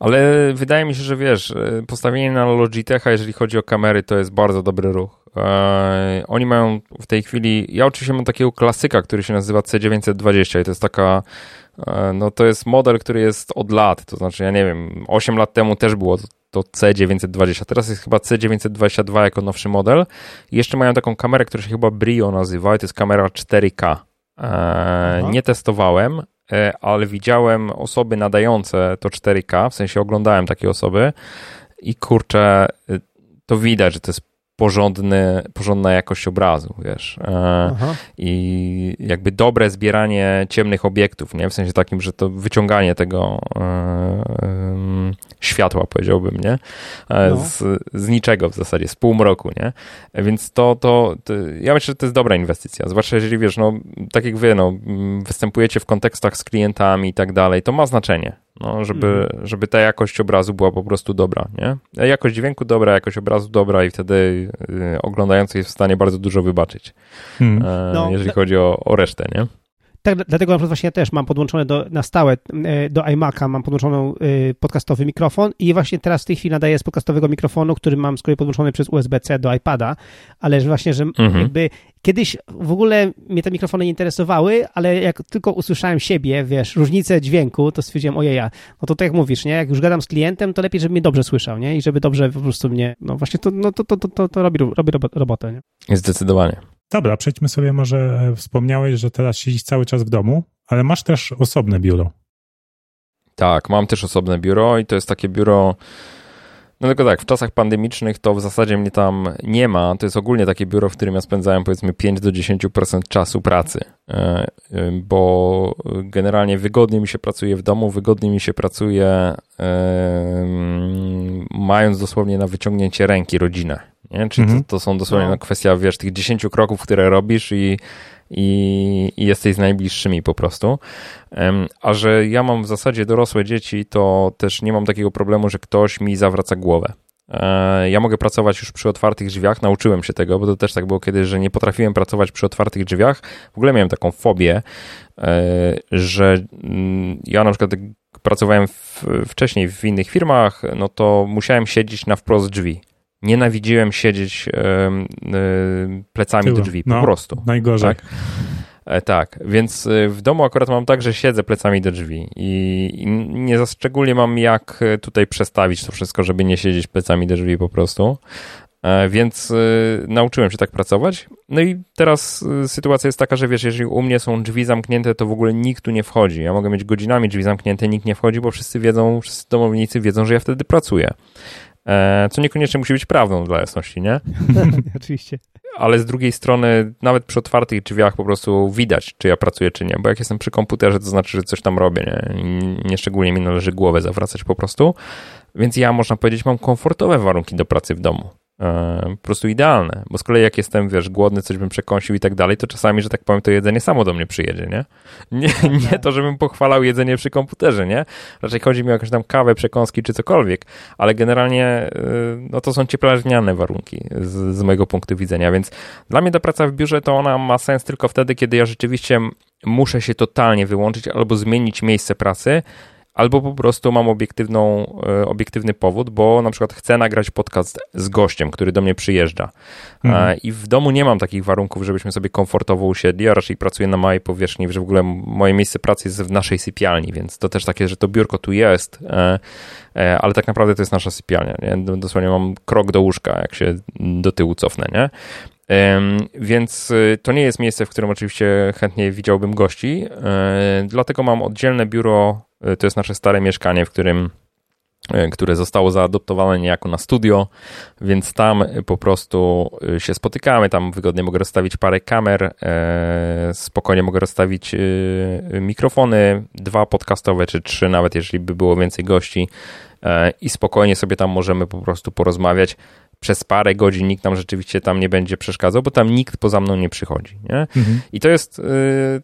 Ale wydaje mi się, że wiesz, e, postawienie na Logitecha, jeżeli chodzi o kamery, to jest bardzo dobry ruch. E, oni mają w tej chwili, ja oczywiście mam takiego klasyka, który się nazywa C920 i to jest taka, e, no to jest model, który jest od lat, to znaczy ja nie wiem, 8 lat temu też było to, to C920, teraz jest chyba C922 jako nowszy model. I jeszcze mają taką kamerę, która się chyba Brio nazywa i to jest kamera 4K. E, nie testowałem, e, ale widziałem osoby nadające to 4K, w sensie oglądałem takie osoby i kurczę, y, to widać, że to jest porządny, porządna jakość obrazu, wiesz. E, Aha. I jakby dobre zbieranie ciemnych obiektów, nie? W sensie takim, że to wyciąganie tego e, światła, powiedziałbym, nie? E, No. Z, z niczego w zasadzie, z półmroku, nie? Więc to, to, to, ja myślę, że to jest dobra inwestycja, zwłaszcza jeżeli, wiesz, no, tak jak wy, no, występujecie w kontekstach z klientami i tak dalej, to ma znaczenie, no, żeby, żeby ta jakość obrazu była po prostu dobra, nie? E, Jakość dźwięku dobra, jakość obrazu dobra i wtedy y, oglądający jest w stanie bardzo dużo wybaczyć Hmm. e, No, jeżeli d- chodzi o, o resztę, nie? Tak, dlatego na przykład właśnie też mam podłączone do, na stałe e, do iMac'a, mam podłączoną e, podcastowy mikrofon i właśnie teraz w tej chwili nadaję z podcastowego mikrofonu, który mam z kolei podłączony przez USB-C do iPada, ale że właśnie, że Mhm. jakby kiedyś w ogóle mnie te mikrofony nie interesowały, ale jak tylko usłyszałem siebie, wiesz, różnicę dźwięku, to stwierdziłem, ojeja, no to tak jak mówisz, nie, jak już gadam z klientem, to lepiej, żeby mnie dobrze słyszał, nie, i żeby dobrze po prostu mnie, no właśnie to, no to, to, to, to, robi, robi robo- robotę, nie. Zdecydowanie. Dobra, przejdźmy sobie może, e, wspomniałeś, że teraz siedzisz cały czas w domu, ale masz też osobne biuro. Tak, mam też osobne biuro i to jest takie biuro. No tylko tak, w czasach pandemicznych to w zasadzie mnie tam nie ma. To jest ogólnie takie biuro, w którym ja spędzałem powiedzmy 5 do 10% czasu pracy, E, e, bo generalnie wygodnie mi się pracuje w domu, wygodnie mi się pracuje mając dosłownie na wyciągnięcie ręki rodzinę. Nie? Czyli Mhm. to, to są dosłownie No. no, kwestia, wiesz, tych 10 kroków, które robisz i, i, i jesteś z najbliższymi po prostu. Em, A że ja mam w zasadzie dorosłe dzieci, to też nie mam takiego problemu, że ktoś mi zawraca głowę. E, Ja mogę pracować już przy otwartych drzwiach, nauczyłem się tego, bo to też tak było kiedyś, że nie potrafiłem pracować przy otwartych drzwiach. W ogóle miałem taką fobię, e, że mm, ja na przykład jak pracowałem w, wcześniej w innych firmach, no to musiałem siedzieć na wprost drzwi. Nienawidziłem siedzieć plecami do drzwi, po No. prostu. Najgorzej. Tak. E, Tak, więc e, w domu akurat mam tak, że siedzę plecami do drzwi i, nie za szczególnie mam jak e, tutaj przestawić to wszystko, żeby nie siedzieć plecami do drzwi po prostu. Więc nauczyłem się tak pracować. No i teraz sytuacja jest taka, że wiesz, jeżeli u mnie są drzwi zamknięte, to w ogóle nikt tu nie wchodzi. Ja mogę mieć godzinami drzwi zamknięte, nikt nie wchodzi, bo wszyscy wiedzą, wszyscy domownicy wiedzą, że ja wtedy pracuję. E, Co niekoniecznie musi być prawdą dla jasności, nie? [laughs] Oczywiście. ale z drugiej strony nawet przy otwartych drzwiach po prostu widać, czy ja pracuję, czy nie, bo jak jestem przy komputerze, to znaczy, że coś tam robię, nie, nie szczególnie mi należy głowę zawracać po prostu, więc ja, można powiedzieć, mam komfortowe warunki do pracy w domu. Po prostu idealne, bo z kolei jak jestem, wiesz, głodny, coś bym przekąsił i tak dalej, to czasami, że tak powiem, to jedzenie samo do mnie przyjedzie, nie? Nie, nie to, żebym pochwalał jedzenie przy komputerze, nie? Raczej chodzi mi o jakąś tam kawę, przekąski czy cokolwiek, ale generalnie e, no to są cieplarniane warunki z, z mojego punktu widzenia, więc dla mnie ta praca w biurze to ona ma sens tylko wtedy, kiedy ja rzeczywiście muszę się totalnie wyłączyć albo zmienić miejsce pracy, albo po prostu mam obiektywną, e, obiektywny powód, bo na przykład chcę nagrać podcast z gościem, który do mnie przyjeżdża. Mhm. I w domu nie mam takich warunków, żebyśmy sobie komfortowo usiedli. Ja raczej pracuję na małej powierzchni, że w ogóle moje miejsce pracy jest w naszej sypialni, więc to też takie, że to biurko tu jest, e, e, ale tak naprawdę to jest nasza sypialnia. Nie? Dosłownie mam krok do łóżka, jak się do tyłu cofnę, nie? Więc to nie jest miejsce, w którym oczywiście chętnie widziałbym gości. Dlatego mam oddzielne biuro E, to jest nasze stare mieszkanie, w którym e, które zostało zaadoptowane niejako na studio, więc tam po prostu e, się spotykamy, tam wygodnie mogę rozstawić parę kamer, spokojnie mogę rozstawić mikrofony, dwa podcastowe czy trzy nawet, jeżeli by było więcej gości i spokojnie sobie tam możemy po prostu porozmawiać przez parę godzin nikt nam rzeczywiście tam nie będzie przeszkadzał, bo tam nikt poza mną nie przychodzi. Nie? Mhm. I to jest, y,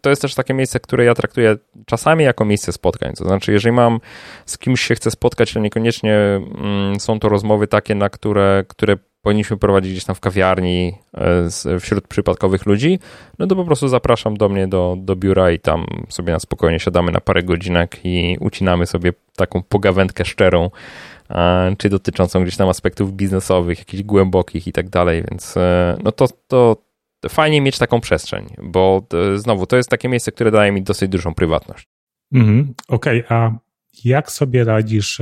to jest też takie miejsce, które ja traktuję czasami jako miejsce spotkań. To znaczy, jeżeli mam z kimś się chcę spotkać, to niekoniecznie mm, są to rozmowy takie, na które, które powinniśmy prowadzić gdzieś tam w kawiarni e, wśród przypadkowych ludzi, no to po prostu zapraszam do mnie do, do biura i tam sobie na spokojnie siadamy na parę godzinek i ucinamy sobie taką pogawędkę szczerą czy dotyczącą gdzieś tam aspektów biznesowych, jakichś głębokich i tak dalej, więc e, no to, to fajnie mieć taką przestrzeń, bo e, znowu to jest takie miejsce, które daje mi dosyć dużą prywatność. Mhm, Okej, okay, a jak sobie radzisz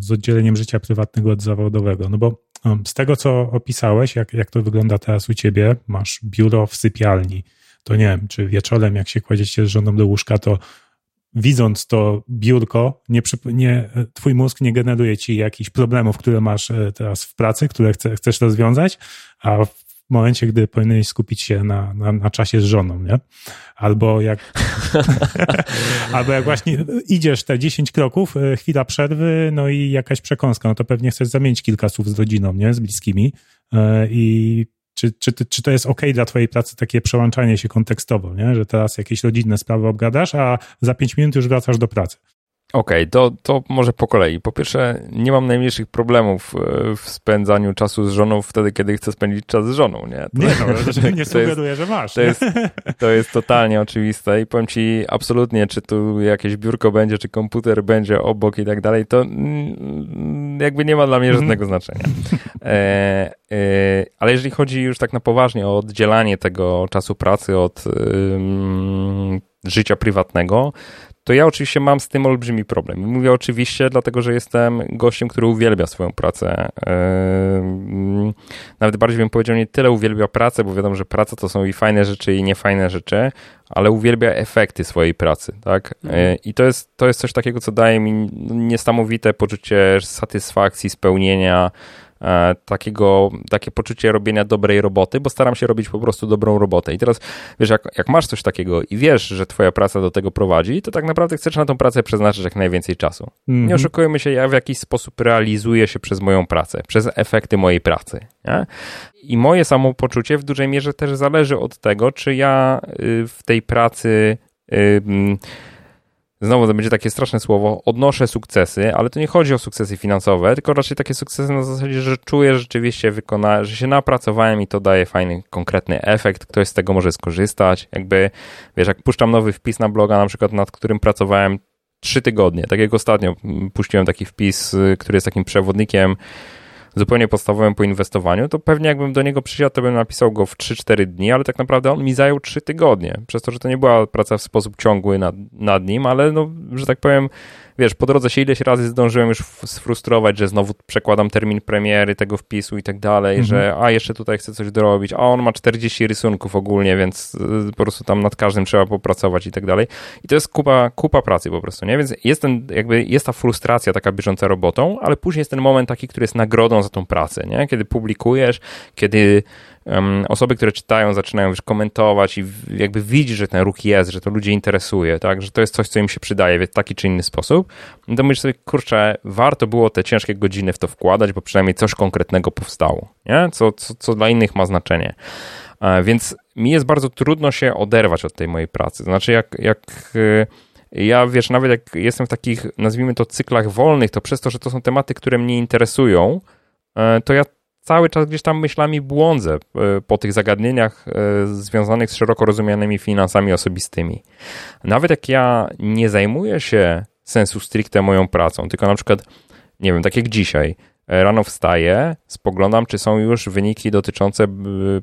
z oddzieleniem życia prywatnego od zawodowego? No bo z tego, co opisałeś, jak, jak to wygląda teraz u ciebie, masz biuro w sypialni. To nie wiem, czy wieczorem, jak się kładziecie z żoną do łóżka, to widząc to biurko, nie, nie, twój mózg nie generuje ci jakichś problemów, które masz e, teraz w pracy, które chce, chcesz rozwiązać, a w momencie, gdy powinieneś skupić się na, na, na czasie z żoną, nie? Albo jak, [laughs] albo jak właśnie idziesz te 10 kroków, e, chwila przerwy, no i jakaś przekąska, no to pewnie chcesz zamienić kilka słów z rodziną, nie? Z bliskimi e, i czy, czy, czy to jest ok dla twojej pracy takie przełączanie się kontekstowo, nie? że teraz jakieś rodzinne sprawy obgadasz, a za pięć minut już wracasz do pracy? Okej, okay, to, to może po kolei. Po pierwsze, nie mam najmniejszych problemów e, w spędzaniu czasu z żoną wtedy, kiedy chcę spędzić czas z żoną, nie? To, nie, no, [laughs] nie sugeruję, że masz. To jest, to jest totalnie oczywiste i powiem ci absolutnie, czy tu jakieś biurko będzie, czy komputer będzie obok i tak dalej, to jakby nie ma dla mnie żadnego mm. znaczenia. E, e, ale jeżeli chodzi już tak na poważnie o oddzielanie tego czasu pracy od życia prywatnego, to ja oczywiście mam z tym olbrzymi problem. Mówię oczywiście, dlatego że jestem gościem, który uwielbia swoją pracę. Nawet bardziej bym powiedział, nie tyle uwielbia pracę, bo wiadomo, że praca to są i fajne rzeczy, i niefajne rzeczy, ale uwielbia efekty swojej pracy, tak? Mhm. I to jest, to jest coś takiego, co daje mi niesamowite poczucie satysfakcji, spełnienia, takiego, takie poczucie robienia dobrej roboty, bo staram się robić po prostu dobrą robotę. I teraz, wiesz, jak, jak masz coś takiego i wiesz, że twoja praca do tego prowadzi, to tak naprawdę chcesz na tą pracę przeznaczyć jak najwięcej czasu. Mm -hmm. Nie mhm. oszukujmy się, ja w jakiś sposób realizuję się przez moją pracę, przez efekty mojej pracy. Nie? I moje samopoczucie w dużej mierze też zależy od tego, czy ja y, w tej pracy y, znowu to będzie takie straszne słowo, odnoszę sukcesy, ale to nie chodzi o sukcesy finansowe, tylko raczej takie sukcesy na zasadzie, że czuję że rzeczywiście wykona, że się napracowałem i to daje fajny, konkretny efekt, ktoś z tego może skorzystać. Jakby, wiesz, jak puszczam nowy wpis na bloga, na przykład nad którym pracowałem trzy tygodnie, tak jak ostatnio puściłem taki wpis, y, który jest takim przewodnikiem zupełnie podstawowym po inwestowaniu, to pewnie jakbym do niego przysiadł, to bym napisał go w 3-4 dni, ale tak naprawdę on mi zajął 3 tygodnie, przez to, że to nie była praca w sposób ciągły nad, nad nim, ale no, że tak powiem, wiesz, po drodze się ileś razy zdążyłem już sfrustrować, że znowu przekładam termin premiery tego wpisu i tak dalej, mhm. że a jeszcze tutaj chcę coś dorobić, a on ma 40 rysunków ogólnie, więc y, po prostu tam nad każdym trzeba popracować i tak dalej. I to jest kupa, kupa pracy po prostu, nie? Więc jest ten, jakby jest ta frustracja taka bieżąca robotą, ale później jest ten moment taki, który jest nagrodą za tą pracę, nie? Kiedy publikujesz, kiedy um, osoby, które czytają, zaczynają już komentować i jakby widzi, że ten ruch jest, że to ludzi interesuje, tak? Że to jest coś, co im się przydaje w taki czy inny sposób, no to myślisz sobie, kurczę, warto było te ciężkie godziny w to wkładać, bo przynajmniej coś konkretnego powstało, nie? Co, co, co dla innych ma znaczenie. Więc mi jest bardzo trudno się oderwać od tej mojej pracy. Znaczy, jak, jak y, ja wiesz, nawet jak jestem w takich, nazwijmy to, cyklach wolnych, to przez to, że to są tematy, które mnie interesują, e, to ja cały czas gdzieś tam myślami błądzę e, po tych zagadnieniach e, związanych z szeroko rozumianymi finansami osobistymi. Nawet jak ja nie zajmuję się sensu stricte moją pracą, tylko na przykład, nie wiem, tak jak dzisiaj, rano wstaję, spoglądam, czy są już wyniki dotyczące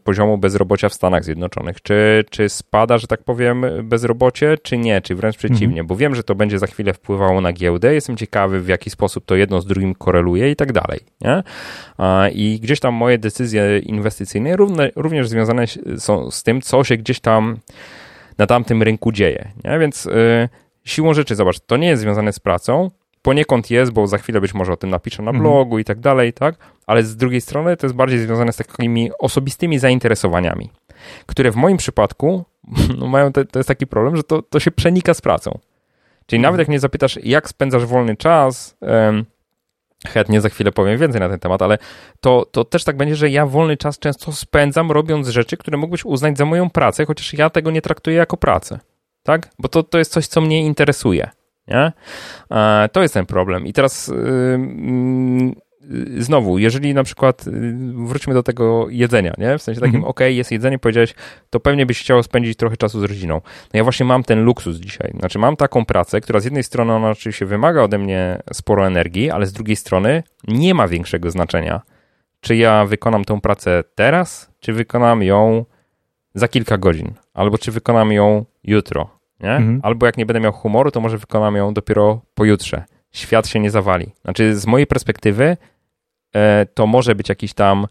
poziomu bezrobocia w Stanach Zjednoczonych. Czy, czy spada, że tak powiem, bezrobocie, czy nie, czy wręcz przeciwnie, mhm. bo wiem, że to będzie za chwilę wpływało na giełdę. Jestem ciekawy, w jaki sposób to jedno z drugim koreluje i tak dalej. Nie? I gdzieś tam moje decyzje inwestycyjne równe, również związane są z tym, co się gdzieś tam na tamtym rynku dzieje. Nie? Więc yy, siłą rzeczy, zobacz, to nie jest związane z pracą, poniekąd jest, bo za chwilę być może o tym napiszę na mhm. blogu i tak dalej, tak? Ale z drugiej strony to jest bardziej związane z takimi osobistymi zainteresowaniami, które w moim przypadku [laughs] no mają, te, to jest taki problem, że to, to się przenika z pracą. Czyli nawet jak mnie zapytasz, jak spędzasz wolny czas, um, chętnie za chwilę powiem więcej na ten temat, ale to, to też tak będzie, że ja wolny czas często spędzam robiąc rzeczy, które mógłbyś uznać za moją pracę, chociaż ja tego nie traktuję jako pracę. Tak? Bo to, to jest coś, co mnie interesuje. Nie? E, to jest ten problem. I teraz y, mm, znowu, jeżeli na przykład y, wróćmy do tego jedzenia, nie? W sensie takim, mhm. ok, jest jedzenie, powiedziałeś, to pewnie byś chciał spędzić trochę czasu z rodziną. No ja właśnie mam ten luksus dzisiaj. Znaczy mam taką pracę, która z jednej strony ona oczywiście wymaga ode mnie sporo energii, ale z drugiej strony nie ma większego znaczenia, czy ja wykonam tą pracę teraz, czy wykonam ją za kilka godzin, albo czy wykonam ją jutro nie? Mhm. Albo jak nie będę miał humoru, to może wykonam ją dopiero pojutrze. Świat się nie zawali. Znaczy, z mojej perspektywy e, to może być jakiś tam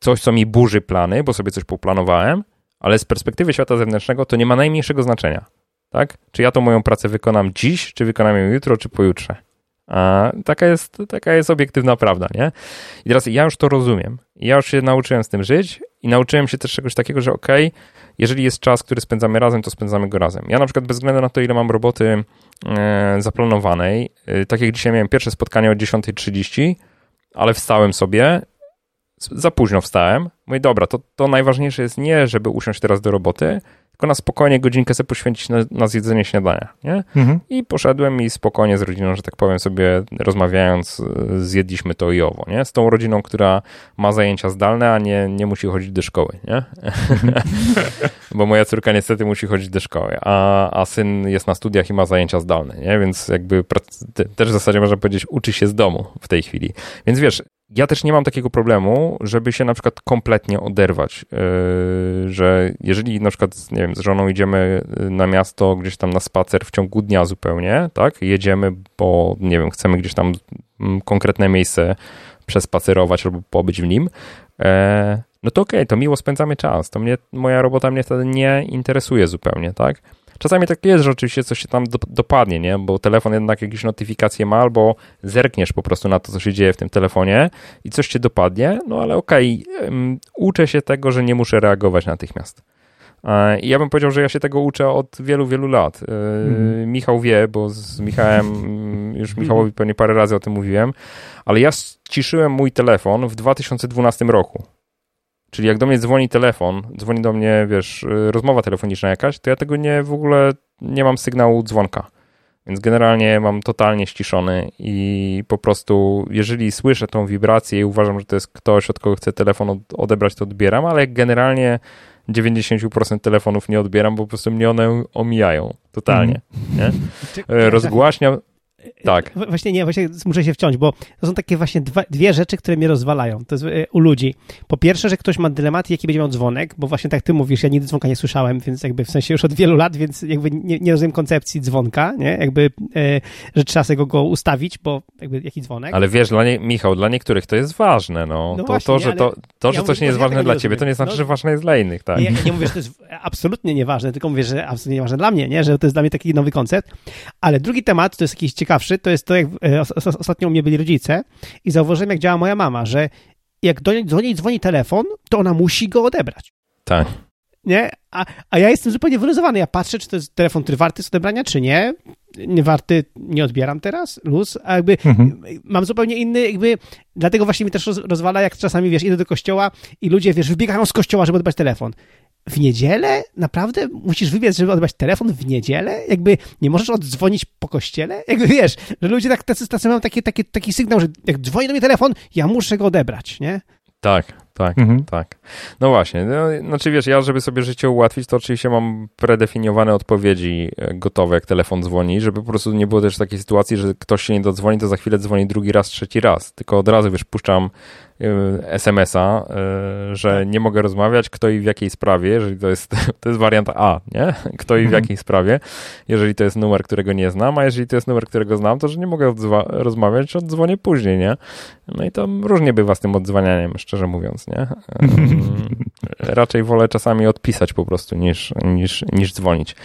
coś, co mi burzy plany, bo sobie coś poplanowałem, ale z perspektywy świata zewnętrznego to nie ma najmniejszego znaczenia. Tak? Czy ja tą moją pracę wykonam dziś, czy wykonam ją jutro, czy pojutrze. A taka jest, taka jest obiektywna prawda, nie? I teraz ja już to rozumiem. Ja już się nauczyłem z tym żyć i nauczyłem się też czegoś takiego, że okej, okay, jeżeli jest czas, który spędzamy razem, to spędzamy go razem. Ja na przykład bez względu na to, ile mam roboty e, zaplanowanej, e, tak jak dzisiaj miałem pierwsze spotkanie o 10.30, ale wstałem sobie, za późno wstałem, mówię, dobra, to, to najważniejsze jest nie, żeby usiąść teraz do roboty, tylko na spokojnie godzinkę sobie poświęcić na, na zjedzenie śniadania, nie? Mhm. I poszedłem i spokojnie z rodziną, że tak powiem sobie, rozmawiając, e, zjedliśmy to i owo, nie? Z tą rodziną, która ma zajęcia zdalne, a nie, nie musi chodzić do szkoły, nie? [laughs] Bo moja córka niestety musi chodzić do szkoły, a, a syn jest na studiach i ma zajęcia zdalne, nie? Więc jakby też w zasadzie można powiedzieć, uczy się z domu w tej chwili. Więc wiesz, ja też nie mam takiego problemu, żeby się na przykład kompletnie oderwać, yy, że jeżeli na przykład, nie wiem, z żoną idziemy yy, na miasto, gdzieś tam na spacer w ciągu dnia zupełnie, tak, jedziemy, bo, nie wiem, chcemy gdzieś tam mm, konkretne miejsce przespacerować albo pobyć w nim, e, no to okej, okay, to miło spędzamy czas, to mnie, moja robota mnie wtedy nie interesuje zupełnie, tak, Czasami tak jest, że oczywiście coś się tam dopadnie, nie? Bo telefon jednak jakieś notyfikacje ma, albo zerkniesz po prostu na to, co się dzieje w tym telefonie i coś cię dopadnie, no ale okej, okay, um, uczę się tego, że nie muszę reagować natychmiast. I ja bym powiedział, że ja się tego uczę od wielu, wielu lat. Mm. Michał wie, bo z Michałem, mm, już Michałowi pewnie parę razy o tym mówiłem, ale ja ściszyłem mój telefon w 2012 roku. Czyli jak do mnie dzwoni telefon, dzwoni do mnie, wiesz, rozmowa telefoniczna jakaś, to ja tego nie, w ogóle nie mam sygnału dzwonka. Więc generalnie mam totalnie ściszony i po prostu, jeżeli słyszę tą wibrację i uważam, że to jest ktoś, od kogo chcę telefon odebrać, to odbieram, ale generalnie 90% telefonów nie odbieram, bo po prostu mnie one omijają totalnie. Mm. Nie? Rozgłaśniam, tak. Właśnie nie, właśnie muszę się wciąć, bo to są takie właśnie dwa, dwie rzeczy, które mnie rozwalają. To jest e, u ludzi. Po pierwsze, że ktoś ma dylemat, jaki będzie miał dzwonek, bo właśnie tak ty mówisz, ja nigdy dzwonka nie słyszałem, więc jakby w sensie już od wielu lat, więc jakby nie, nie rozumiem koncepcji dzwonka, nie? Jakby, e, że trzeba sobie go, go, ustawić, bo jakby jaki dzwonek. Ale wiesz, dla nie, Michał, dla niektórych to jest ważne, no. no to, właśnie, to, że, to, to, ja że coś nie jest ważne dla ciebie, to nie znaczy, no, że ważne jest dla innych, tak? Ja, ja nie mówię, że to jest absolutnie nieważne, tylko mówię, że absolutnie nieważne dla mnie, nie? Że to jest dla mnie taki nowy koncept. Ale drugi temat to jest jakiś ciekawy najciekawszy, to jest to, jak e, ostatnio u mnie byli rodzice i zauważyłem, jak działa moja mama, że jak do niej dzwoni, dzwoni telefon, to ona musi go odebrać. Tak. Nie? A, a ja jestem zupełnie wyluzowany. Ja patrzę, czy to jest telefon, który warty jest odebrania, czy nie. Nie warty, nie odbieram teraz, luz, a jakby mhm. mam zupełnie inny, jakby, dlatego właśnie mi też rozwala, jak czasami, wiesz, idę do kościoła i ludzie, wiesz, wybiegają z kościoła, żeby odebrać telefon. W niedzielę? Naprawdę? Musisz wybiec, żeby odebrać telefon w niedzielę? Jakby nie możesz oddzwonić po kościele? Jakby wiesz, że ludzie tak, tacy, tacy mają taki, taki, taki sygnał, że jak dzwoni do mnie telefon, ja muszę go odebrać, nie? Tak, tak, mhm. tak. No właśnie, no, znaczy wiesz, ja żeby sobie życie ułatwić, to oczywiście mam predefiniowane odpowiedzi e, gotowe, jak telefon dzwoni, żeby po prostu nie było też takiej sytuacji, że ktoś się nie dodzwoni, to za chwilę dzwoni drugi raz, trzeci raz. Tylko od razu, wiesz, puszczam Y, SMS-a, y, że nie mogę rozmawiać, kto i w jakiej sprawie, jeżeli to jest, [laughs] to jest wariant A, nie? Kto i w mhm. jakiej sprawie, jeżeli to jest numer, którego nie znam, a jeżeli to jest numer, którego znam, to że nie mogę rozmawiać, oddzwonię później, nie? No i to różnie bywa z tym odzwanianiem, szczerze mówiąc, nie? Raczej wolę czasami odpisać po prostu, niż, niż, niż dzwonić.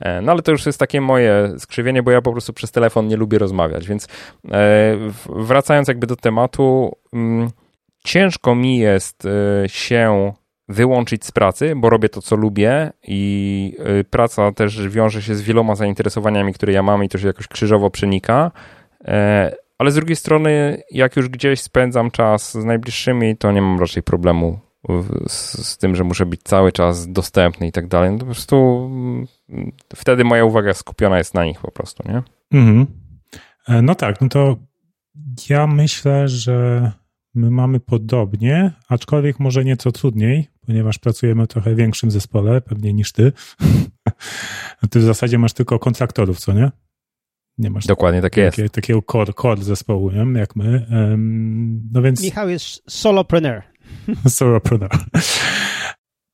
E, no ale to już jest takie moje skrzywienie, bo ja po prostu przez telefon nie lubię rozmawiać, więc e, wracając jakby do tematu, mm, ciężko mi jest y, się wyłączyć z pracy, bo robię to, co lubię i praca też wiąże się z wieloma zainteresowaniami, które ja mam i to się jakoś krzyżowo przenika. Ale z drugiej strony, jak już gdzieś spędzam czas z najbliższymi, to nie mam raczej problemu z, z tym, że muszę być cały czas dostępny i tak dalej. No po prostu mm, wtedy moja uwaga skupiona jest na nich po prostu, nie? Mhm. E, no tak, no to ja myślę, że My mamy podobnie, aczkolwiek może nieco trudniej, ponieważ pracujemy w trochę większym zespole, pewnie niż ty. [laughs] ty w zasadzie masz tylko kontraktorów, co nie? Nie masz Dokładnie tak jest. Takie, takiego core, core zespołu, nie? jak my. No więc... Michał jest solopreneur. [laughs] solopreneur.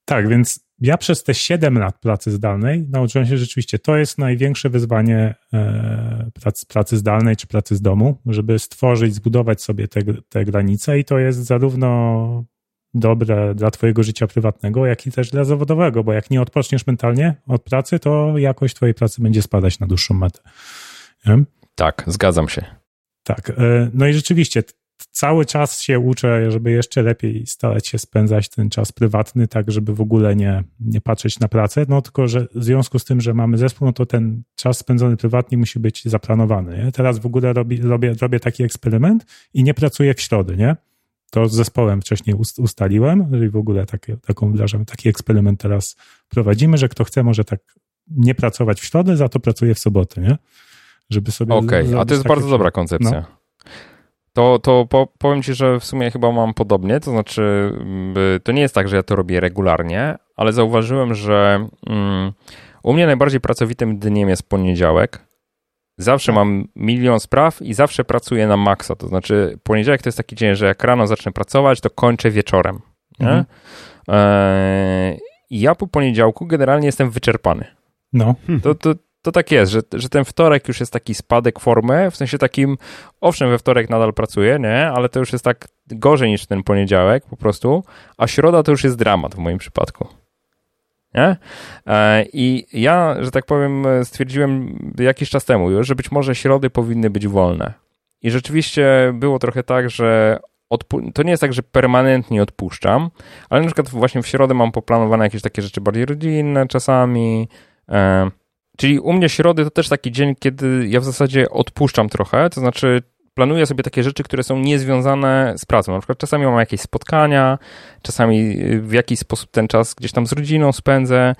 tak, więc ja przez te 7 lat pracy zdalnej nauczyłem się rzeczywiście, to jest największe wyzwanie e, pracy, pracy zdalnej czy pracy z domu, żeby stworzyć, zbudować sobie te, te granice i to jest zarówno dobre dla twojego życia prywatnego, jak i też dla zawodowego, bo jak nie odpoczniesz mentalnie od pracy, to jakość twojej pracy będzie spadać na dłuższą metę. Nie? Tak, zgadzam się. Tak, e, no i rzeczywiście cały czas się uczę, żeby jeszcze lepiej starać się spędzać ten czas prywatny, tak żeby w ogóle nie, nie patrzeć na pracę. No tylko, że w związku z tym, że mamy zespół, no to ten czas spędzony prywatnie musi być zaplanowany. Nie? Teraz w ogóle robię, robię, robię taki eksperyment i nie pracuję w środę, nie? To z zespołem wcześniej ustaliłem, że w ogóle takie, taką wdrażamy, taki eksperyment teraz prowadzimy, że kto chce może tak nie pracować w środę, za to pracuje w sobotę, nie? Żeby sobie. Okej, okay, a to jest bardzo dobra koncepcja. No. To, to po, powiem ci, że w sumie chyba mam podobnie, to znaczy to nie jest tak, że ja to robię regularnie, ale zauważyłem, że mm, u mnie najbardziej pracowitym dniem jest poniedziałek. Zawsze mam milion spraw i zawsze pracuję na maksa. To znaczy, poniedziałek to jest taki dzień, że jak rano zacznę pracować, to kończę wieczorem. Mhm. E, ja po poniedziałku generalnie jestem wyczerpany. No. To, to, to tak jest, że, że ten wtorek już jest taki spadek formy, w sensie takim, owszem, we wtorek nadal pracuję, nie, ale to już jest tak gorzej niż ten poniedziałek po prostu, a środa to już jest dramat w moim przypadku. Nie? E, I ja, że tak powiem, stwierdziłem jakiś czas temu już, że być może środy powinny być wolne. I rzeczywiście było trochę tak, że to nie jest tak, że permanentnie odpuszczam, ale na przykład właśnie w środę mam poplanowane jakieś takie rzeczy bardziej rodzinne czasami, e, Czyli u mnie środy to też taki dzień, kiedy ja w zasadzie odpuszczam trochę, to znaczy planuję sobie takie rzeczy, które są niezwiązane z pracą. Na przykład czasami mam jakieś spotkania, czasami w jakiś sposób ten czas gdzieś tam z rodziną spędzę,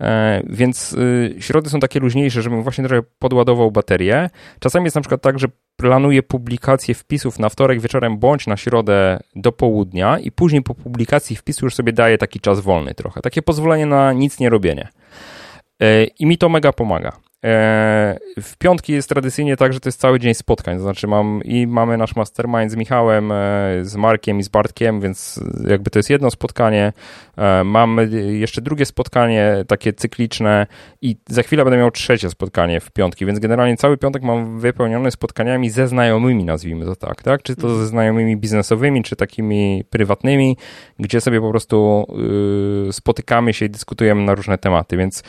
e, więc y, środy są takie luźniejsze, żebym właśnie trochę podładował baterię. Czasami jest na przykład tak, że planuję publikację wpisów na wtorek wieczorem bądź na środę do południa i później po publikacji wpisu już sobie daję taki czas wolny trochę. Takie pozwolenie na nic nie robienie. E, I mi to mega pomaga. E, w piątki jest tradycyjnie tak, że to jest cały dzień spotkań, to znaczy mam i mamy nasz mastermind z Michałem, e, z Markiem i z Bartkiem, więc jakby to jest jedno spotkanie. Mamy jeszcze drugie spotkanie, takie cykliczne i za chwilę będę miał trzecie spotkanie w piątki, więc generalnie cały piątek mam wypełniony spotkaniami ze znajomymi, nazwijmy to tak, tak? Czy to ze znajomymi biznesowymi, czy takimi prywatnymi, gdzie sobie po prostu yy, spotykamy się i dyskutujemy na różne tematy, więc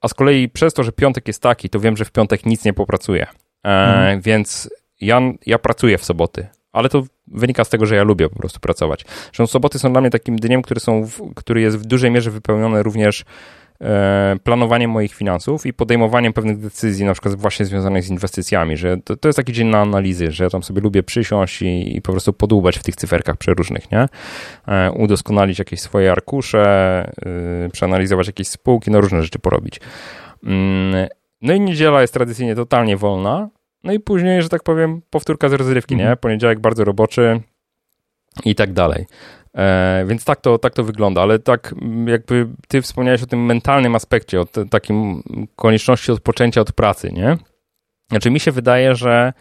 a z kolei przez to, że piątek jest taki, to wiem, że w piątek nic nie popracuję. mhm. więc ja, ja pracuję w soboty, ale to wynika z tego, że ja lubię po prostu pracować. Że soboty są dla mnie takim dniem, który, są w, który jest w dużej mierze wypełniony również e, planowaniem moich finansów i podejmowaniem pewnych decyzji, na przykład właśnie związanych z inwestycjami, że to, to jest taki dzień na analizy, że ja tam sobie lubię przysiąść i, i po prostu podłubać w tych cyferkach przeróżnych, nie? E, udoskonalić jakieś swoje arkusze, e, przeanalizować jakieś spółki, no różne rzeczy porobić. Mm, no i niedziela jest tradycyjnie totalnie wolna, no i później, że tak powiem, powtórka z rozrywki, nie? Mhm. Poniedziałek bardzo roboczy i tak dalej. E, więc tak to, tak to wygląda, ale tak jakby ty wspomniałeś o tym mentalnym aspekcie, o takim konieczności odpoczęcia od pracy, nie? Znaczy mi się wydaje, że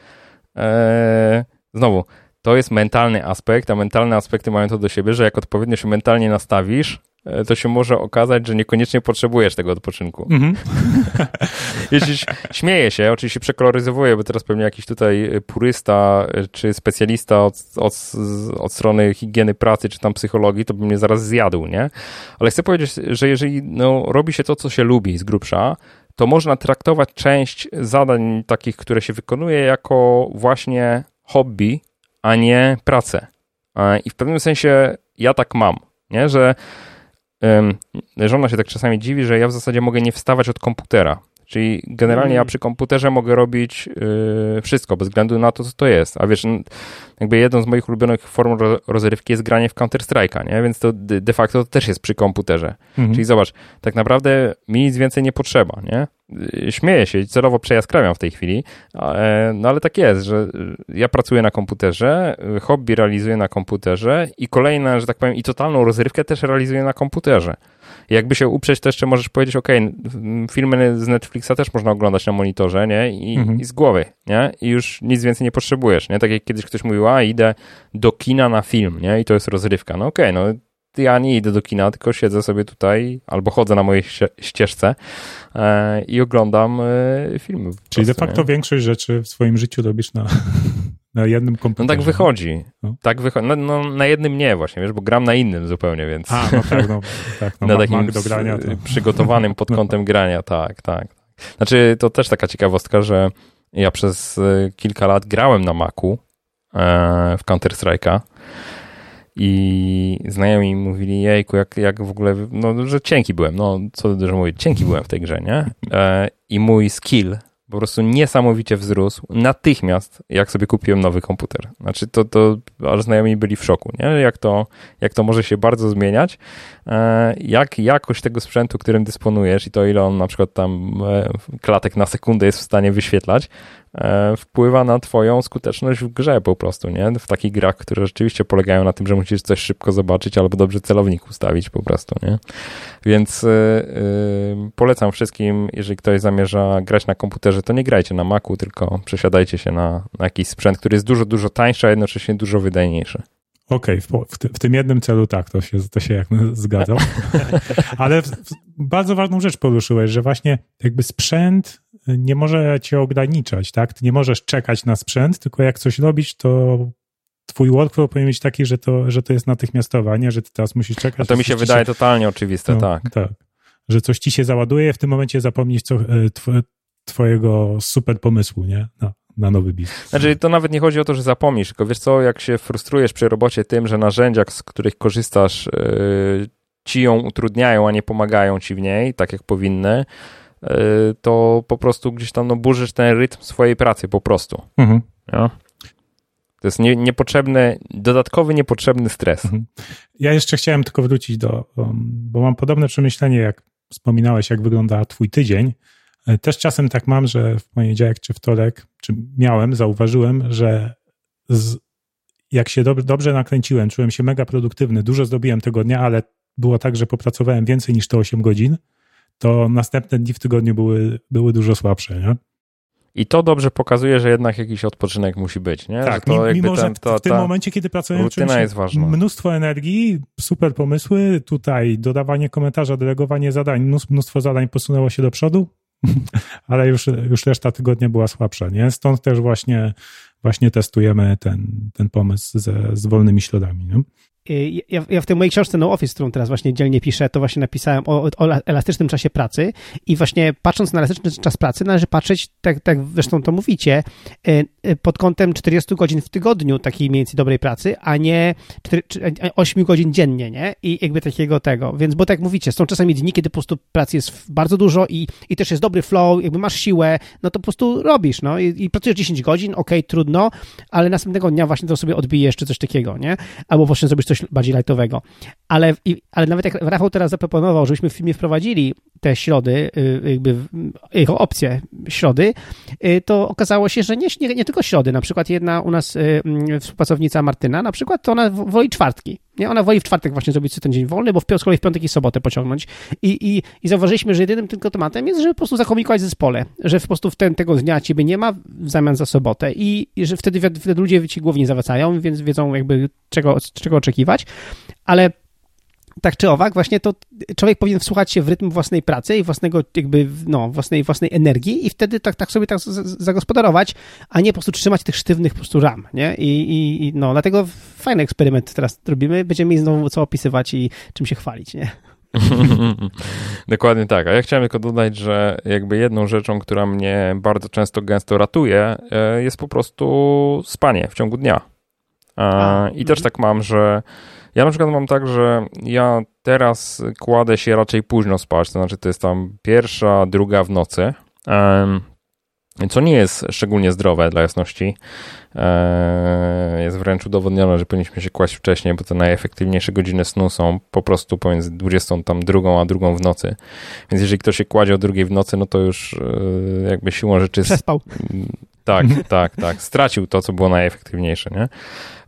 e, znowu, to jest mentalny aspekt, a mentalne aspekty mają to do siebie, że jak odpowiednio się mentalnie nastawisz, to się może okazać, że niekoniecznie potrzebujesz tego odpoczynku. Mm -hmm. [laughs] Jeśli śmieję się, oczywiście przekoloryzowuję, bo teraz pewnie jakiś tutaj purysta e, czy specjalista od, od, od strony higieny pracy czy tam psychologii, to by mnie zaraz zjadł, nie? Ale chcę powiedzieć, że jeżeli no, robi się to, co się lubi z grubsza, to można traktować część zadań takich, które się wykonuje jako właśnie hobby, a nie pracę. E, I w pewnym sensie ja tak mam, nie? że żona się tak czasami dziwi, że ja w zasadzie mogę nie wstawać od komputera. Czyli generalnie ja mm. przy komputerze mogę robić yy, wszystko, bez względu na to, co to jest. A wiesz, jakby jedną z moich ulubionych form rozrywki jest granie w Counter-Strike'a, nie? Więc to de facto to też jest przy komputerze. Mhm. Czyli zobacz, tak naprawdę mi nic więcej nie potrzeba, nie? Y, śmieję się, celowo przejaskrawiam w tej chwili, e, no ale tak jest, że ja pracuję na komputerze, hobby realizuję na komputerze i kolejne, że tak powiem, i totalną rozrywkę też realizuję na komputerze. Jakby się uprzeć, to jeszcze możesz powiedzieć, ok, filmy z Netflixa też można oglądać na monitorze, nie? I, mhm. i z głowy, nie? I już nic więcej nie potrzebujesz, nie? Tak jak kiedyś ktoś mówił, a idę do kina na film, nie? I to jest rozrywka. No okej, okay, no ja nie idę do kina, tylko siedzę sobie tutaj albo chodzę na mojej ścieżce e, i oglądam e, filmy. Czyli prostu, de facto nie? większość rzeczy w swoim życiu robisz na, [laughs] na jednym komputerze. No tak wychodzi. No. Tak wychodzi. No, no, na jednym nie właśnie, wiesz, bo gram na innym zupełnie, więc... A, no tak, no, tak, no, [laughs] na takim do grania to... przygotowanym pod kątem grania, tak, tak. Znaczy, to też taka ciekawostka, że ja przez e, kilka lat grałem na Macu e, w Counter-Strike'a i znajomi mówili, jejku, jak, jak w ogóle, no, że cienki byłem, no, co dużo mówić, cienki byłem w tej grze, nie? E, I mój skill po prostu niesamowicie wzrósł natychmiast, jak sobie kupiłem nowy komputer. Znaczy to, to aż znajomi byli w szoku, nie? Jak to, jak to może się bardzo zmieniać, e, jak jakość tego sprzętu, którym dysponujesz i to ile on na przykład tam e, klatek na sekundę jest w stanie wyświetlać, wpływa na twoją skuteczność w grze po prostu, nie? W takich grach, które rzeczywiście polegają na tym, że musisz coś szybko zobaczyć albo dobrze celownik ustawić po prostu, nie? Więc yy, polecam wszystkim, jeżeli ktoś zamierza grać na komputerze, to nie grajcie na Macu, tylko przesiadajcie się na, na jakiś sprzęt, który jest dużo, dużo tańszy, a jednocześnie dużo wydajniejszy. Okej, okay, w, w, tym jednym celu tak, to się, to się jak zgadzam. [laughs] Ale w, bardzo ważną rzecz poruszyłeś, że właśnie jakby sprzęt nie może cię ograniczać, tak? Ty nie możesz czekać na sprzęt, tylko jak coś robić, to twój workflow powinien być taki, że to, że to jest natychmiastowe, a nie, że ty teraz musisz czekać. A to mi się wydaje się... totalnie oczywiste, no, tak. Tak, że coś ci się załaduje, w tym momencie zapomnieć co, e, tw twojego super pomysłu, nie? No na nowy biznes. Znaczy, to nawet nie chodzi o to, że zapomnisz, tylko wiesz co, jak się frustrujesz przy robocie tym, że narzędzia, z których korzystasz, yy, ci ją utrudniają, a nie pomagają ci w niej, tak jak powinny, to po prostu gdzieś tam no, burzysz ten rytm swojej pracy po prostu. Mhm. Ja? To jest nie, niepotrzebny, dodatkowy, niepotrzebny stres. Mhm. Ja jeszcze chciałem tylko wrócić do, um, bo mam podobne przemyślenie, jak wspominałeś, jak wygląda twój tydzień. E, też czasem tak mam, że w poniedziałek czy wtorek, czy miałem, zauważyłem, że z, jak się dobrze, dobrze nakręciłem, czułem się mega produktywny, dużo zrobiłem tego dnia, ale było tak, że popracowałem więcej niż te 8 godzin, to następne dni w tygodniu były, były dużo słabsze, nie? I to dobrze pokazuje, że jednak jakiś odpoczynek musi być, nie? Tak, że mimo, ten, że w tym momencie, kiedy pracujemy, jest ważna. mnóstwo energii, super pomysły, tutaj dodawanie komentarza, delegowanie zadań, mnóstwo zadań posunęło się do przodu, [laughs] ale już, już reszta tygodnia była słabsza, nie? Stąd też właśnie, właśnie testujemy ten, ten pomysł ze, z wolnymi śladami, nie? Ja, ja, w tej mojej książce No Office, którą teraz właśnie dzielnie piszę, to właśnie napisałem o, o, elastycznym czasie pracy i właśnie patrząc na elastyczny czas pracy należy patrzeć, tak, tak zresztą to mówicie, pod kątem 40 godzin w tygodniu takiej mniej więcej dobrej pracy, a nie 4, 8 godzin dziennie, nie? I jakby takiego tego, więc bo tak mówicie, są czasami dni, kiedy po prostu pracy jest bardzo dużo i, i też jest dobry flow, jakby masz siłę, no to po prostu robisz, no i, i pracujesz 10 godzin, okej, okay, trudno, ale następnego dnia właśnie to sobie odbijesz czy coś takiego, nie? Albo właśnie zrobisz coś bardziej lightowego. Ale, ale nawet jak Rafał teraz zaproponował, żebyśmy w filmie wprowadzili te środy, y, jakby jego opcje środy, y, to okazało się, że nie, nie, nie tylko środy, na przykład jedna u nas y, mm, współpracownica Martyna, na przykład to ona woli czwartki. Nie? Ona woli w czwartek właśnie zrobić ten dzień wolny, bo w, z kolei w piątek i sobotę pociągnąć. I, i, I zauważyliśmy, że jedynym tylko tematem jest, żeby po prostu zakomunikować zespole, że po prostu w ten, tego dnia ciebie nie ma w zamian za sobotę i, i że wtedy, wtedy ludzie ci głównie zawracają, więc wiedzą jakby czego, czego oczekiwać. Ale tak czy owak, właśnie to człowiek powinien wsłuchać się w rytm własnej pracy i własnego jakby, no, własnej, własnej energii i wtedy tak, tak sobie tak zagospodarować, a nie po prostu trzymać tych sztywnych po prostu ram, nie? I, i, i no, dlatego fajny eksperyment teraz robimy, będziemy mieli znowu co opisywać i czym się chwalić, nie? [laughs] Dokładnie tak. A ja chciałem tylko dodać, że jakby jedną rzeczą, która mnie bardzo często, gęsto ratuje, e, jest po prostu spanie w ciągu dnia. I też mhm. tak mam, że ja na przykład mam tak, że ja teraz kładę się raczej późno spać, to znaczy to jest tam pierwsza, druga w nocy, co nie jest szczególnie zdrowe dla jasności. Jest wręcz udowodnione, że powinniśmy się kłaść wcześniej, bo te najefektywniejsze godziny snu są po prostu pomiędzy 22 a drugą w nocy. Więc jeżeli ktoś się kładzie o drugiej w nocy, no to już e, jakby siłą rzeczy... Przespał. Tak, tak, tak. Stracił to, co było najefektywniejsze, nie?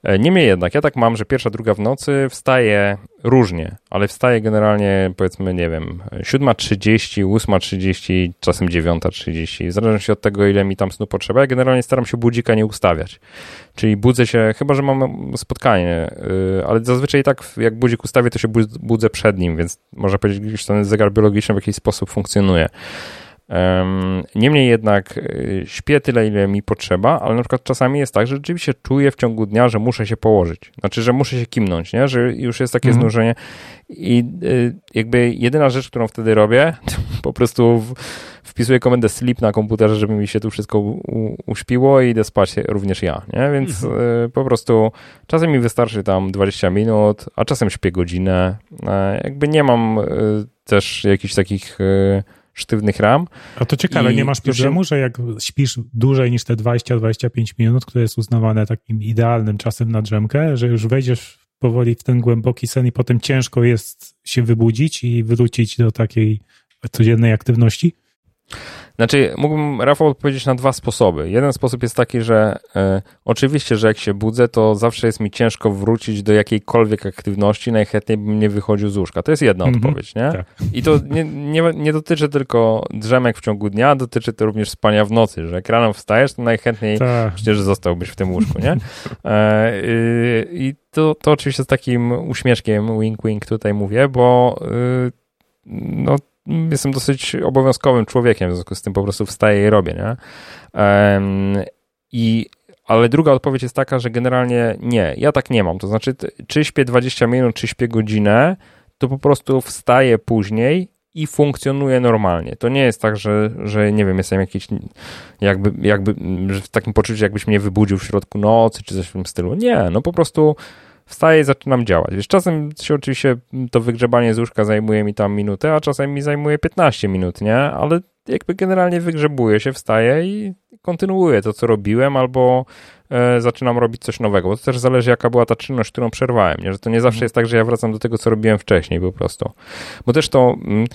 E, niemniej jednak, ja tak mam, że pierwsza, druga w nocy wstaję różnie, ale wstaję generalnie powiedzmy, nie wiem, 7.30, 8.30, czasem 9.30, w zależności od tego, ile mi tam snu potrzeba. Ja generalnie staram się budzika nie ustawiać. Czyli budzę się, chyba że mam spotkanie, y, ale zazwyczaj tak jak budzik ustawię, to się budzę przed nim, więc można powiedzieć, że ten zegar biologiczny w jakiś sposób funkcjonuje. Niemniej jednak y, śpię tyle, ile mi potrzeba, ale na przykład czasami jest tak, że rzeczywiście czuję w ciągu dnia, że muszę się położyć. Znaczy, że muszę się kimnąć, nie? że już jest takie mhm. znużenie. I y, jakby jedyna rzecz, którą wtedy robię, [laughs] to po prostu wpisuję komendę sleep na komputerze, żeby mi się tu wszystko uśpiło i idę spać również ja. Nie? Więc. Y, po prostu czasem mi wystarczy tam 20 minut, a czasem śpię godzinę. E, jakby nie mam też jakichś takich sztywnych ram. A to ciekawe, nie masz problemu, że jak śpisz dłużej niż te 20-25 minut, które jest uznawane takim idealnym czasem na drzemkę, że już wejdziesz powoli w ten głęboki sen i potem ciężko jest się wybudzić i wrócić do takiej codziennej aktywności? Znaczy, mógłbym, Rafał, odpowiedzieć na dwa sposoby. Jeden sposób jest taki, że e, oczywiście, że jak się budzę, to zawsze jest mi ciężko wrócić do jakiejkolwiek aktywności, najchętniej bym nie wychodził z łóżka. To jest jedna mm -hmm. odpowiedź, nie? Tak. I to nie, nie, nie, dotyczy tylko drzemek w ciągu dnia, dotyczy to również spania w nocy, że jak rano wstajesz, to najchętniej tak. przecież zostałbyś w tym łóżku, nie? E, y, I to, to oczywiście z takim uśmieszkiem, wink wink tutaj mówię, bo y, no jestem dosyć obowiązkowym człowiekiem, w związku z tym po prostu wstaję i robię, nie? I ale druga odpowiedź jest taka, że generalnie nie, ja tak nie mam. To znaczy, czy śpię 20 minut, czy śpię godzinę, to po prostu wstaję później i funkcjonuje normalnie. To nie jest tak, że, że nie wiem, jestem jakiś jakby, jakby w takim poczuciu, jakbyś mnie wybudził w środku nocy, czy coś w tym stylu. Nie, no po prostu wstaję i zaczynam działać. Wiesz, czasem się oczywiście to wygrzebanie z łóżka zajmuje mi tam minutę, a czasem mi zajmuje 15 minut, nie? Ale jakby generalnie wygrzebuję się, wstaję i kontynuuję to, co robiłem, albo e, zaczynam robić coś nowego, bo to też zależy, jaka była ta czynność, którą przerwałem, nie? że to nie zawsze mhm. jest tak, że ja wracam do tego, co robiłem wcześniej po prostu. Bo też to, mm,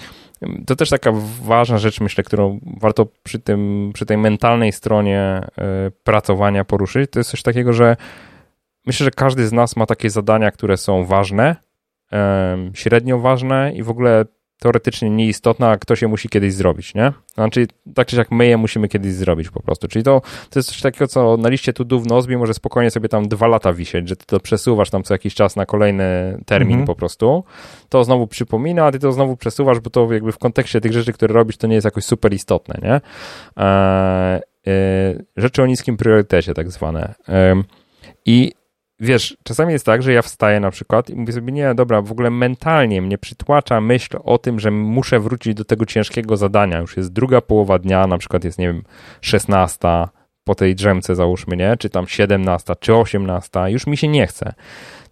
to też taka ważna rzecz, myślę, którą warto przy, tym, przy tej mentalnej stronie e, pracowania poruszyć, to jest coś takiego, że myślę, że każdy z nas ma takie zadania, które są ważne, średnio ważne i w ogóle teoretycznie nieistotne, a ktoś je musi kiedyś zrobić, nie? Znaczy, tak czy jak my je musimy kiedyś zrobić po prostu. Czyli to, to jest coś takiego, co na liście tu w Nozbi może spokojnie sobie tam dwa lata wisieć, że ty to przesuwasz tam co jakiś czas na kolejny termin mhm. po prostu. To znowu przypomina, a ty to znowu przesuwasz, bo to jakby w kontekście tych rzeczy, które robisz, to nie jest jakoś super istotne, nie? E, e, rzeczy o niskim priorytecie tak zwane. E, I wiesz, czasami jest tak, że ja wstaję na przykład i mówię sobie, nie, dobra, w ogóle mentalnie mnie przytłacza myśl o tym, że muszę wrócić do tego ciężkiego zadania. Już jest druga połowa dnia, na przykład jest, nie wiem, 16 po tej drzemce załóżmy, nie? Czy tam 17, czy 18, już mi się nie chce.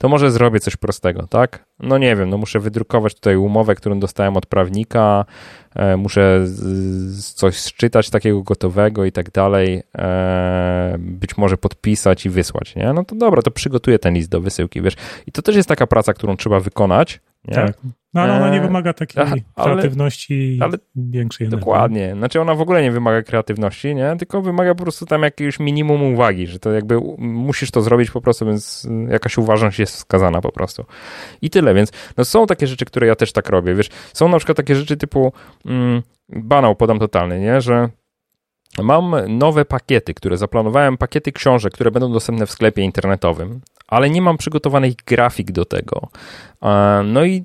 To może zrobię coś prostego, tak? No nie wiem, no muszę wydrukować tutaj umowę, którą dostałem od prawnika, e, muszę z, coś sczytać takiego gotowego i tak dalej, e, być może podpisać i wysłać, nie? No to dobra, to przygotuję ten list do wysyłki, wiesz? I to też jest taka praca, którą trzeba wykonać, nie? Tak. No ale ona nie Eee, wymaga takiej ale- kreatywności ale- większej energii. Dokładnie. Znaczy ona w ogóle nie wymaga kreatywności, nie? Tylko wymaga po prostu tam jakiegoś minimum uwagi, że to jakby musisz to zrobić po prostu, więc jakaś uważność jest wskazana po prostu. I tyle, więc no są takie rzeczy, które ja też tak robię, wiesz. Są na przykład takie rzeczy typu mm, banał podam totalny, nie? Że mam nowe pakiety, które zaplanowałem, pakiety książek, które będą dostępne w sklepie internetowym, ale nie mam przygotowanych grafik do tego. No i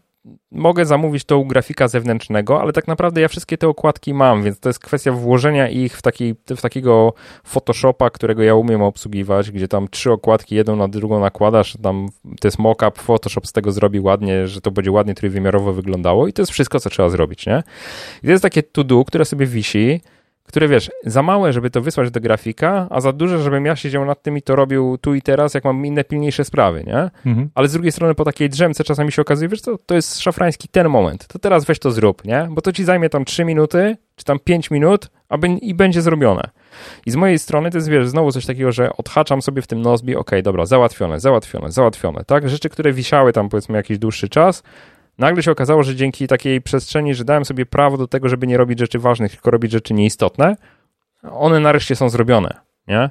mogę zamówić to u grafika zewnętrznego, ale tak naprawdę ja wszystkie te okładki mam, więc to jest kwestia włożenia ich w, taki, w takiego Photoshopa, którego ja umiem obsługiwać, gdzie tam trzy okładki jedną na drugą nakładasz, tam to jest mock-up, Photoshop z tego zrobi ładnie, że to będzie ładnie trójwymiarowo wyglądało i to jest wszystko, co trzeba zrobić, nie? I to jest takie to-do, które sobie wisi, które wiesz, za małe, żeby to wysłać do grafika, a za duże, żebym ja siedział nad tym i to robił tu i teraz, jak mam inne pilniejsze sprawy, nie? Mhm. Ale z drugiej strony po takiej drzemce czasami się okazuje, wiesz co, to jest szafrański ten moment, to teraz weź to zrób, nie? Bo to ci zajmie tam 3 minuty, czy tam 5 minut, a be- i będzie zrobione. I z mojej strony to jest, wiesz, znowu coś takiego, że odhaczam sobie w tym Nozbi, okej, dobra, załatwione, załatwione, załatwione, tak? Rzeczy, które wisiały tam powiedzmy jakiś dłuższy czas, nagle się okazało, że dzięki takiej przestrzeni, że dałem sobie prawo do tego, żeby nie robić rzeczy ważnych, tylko robić rzeczy nieistotne, one nareszcie są zrobione, nie?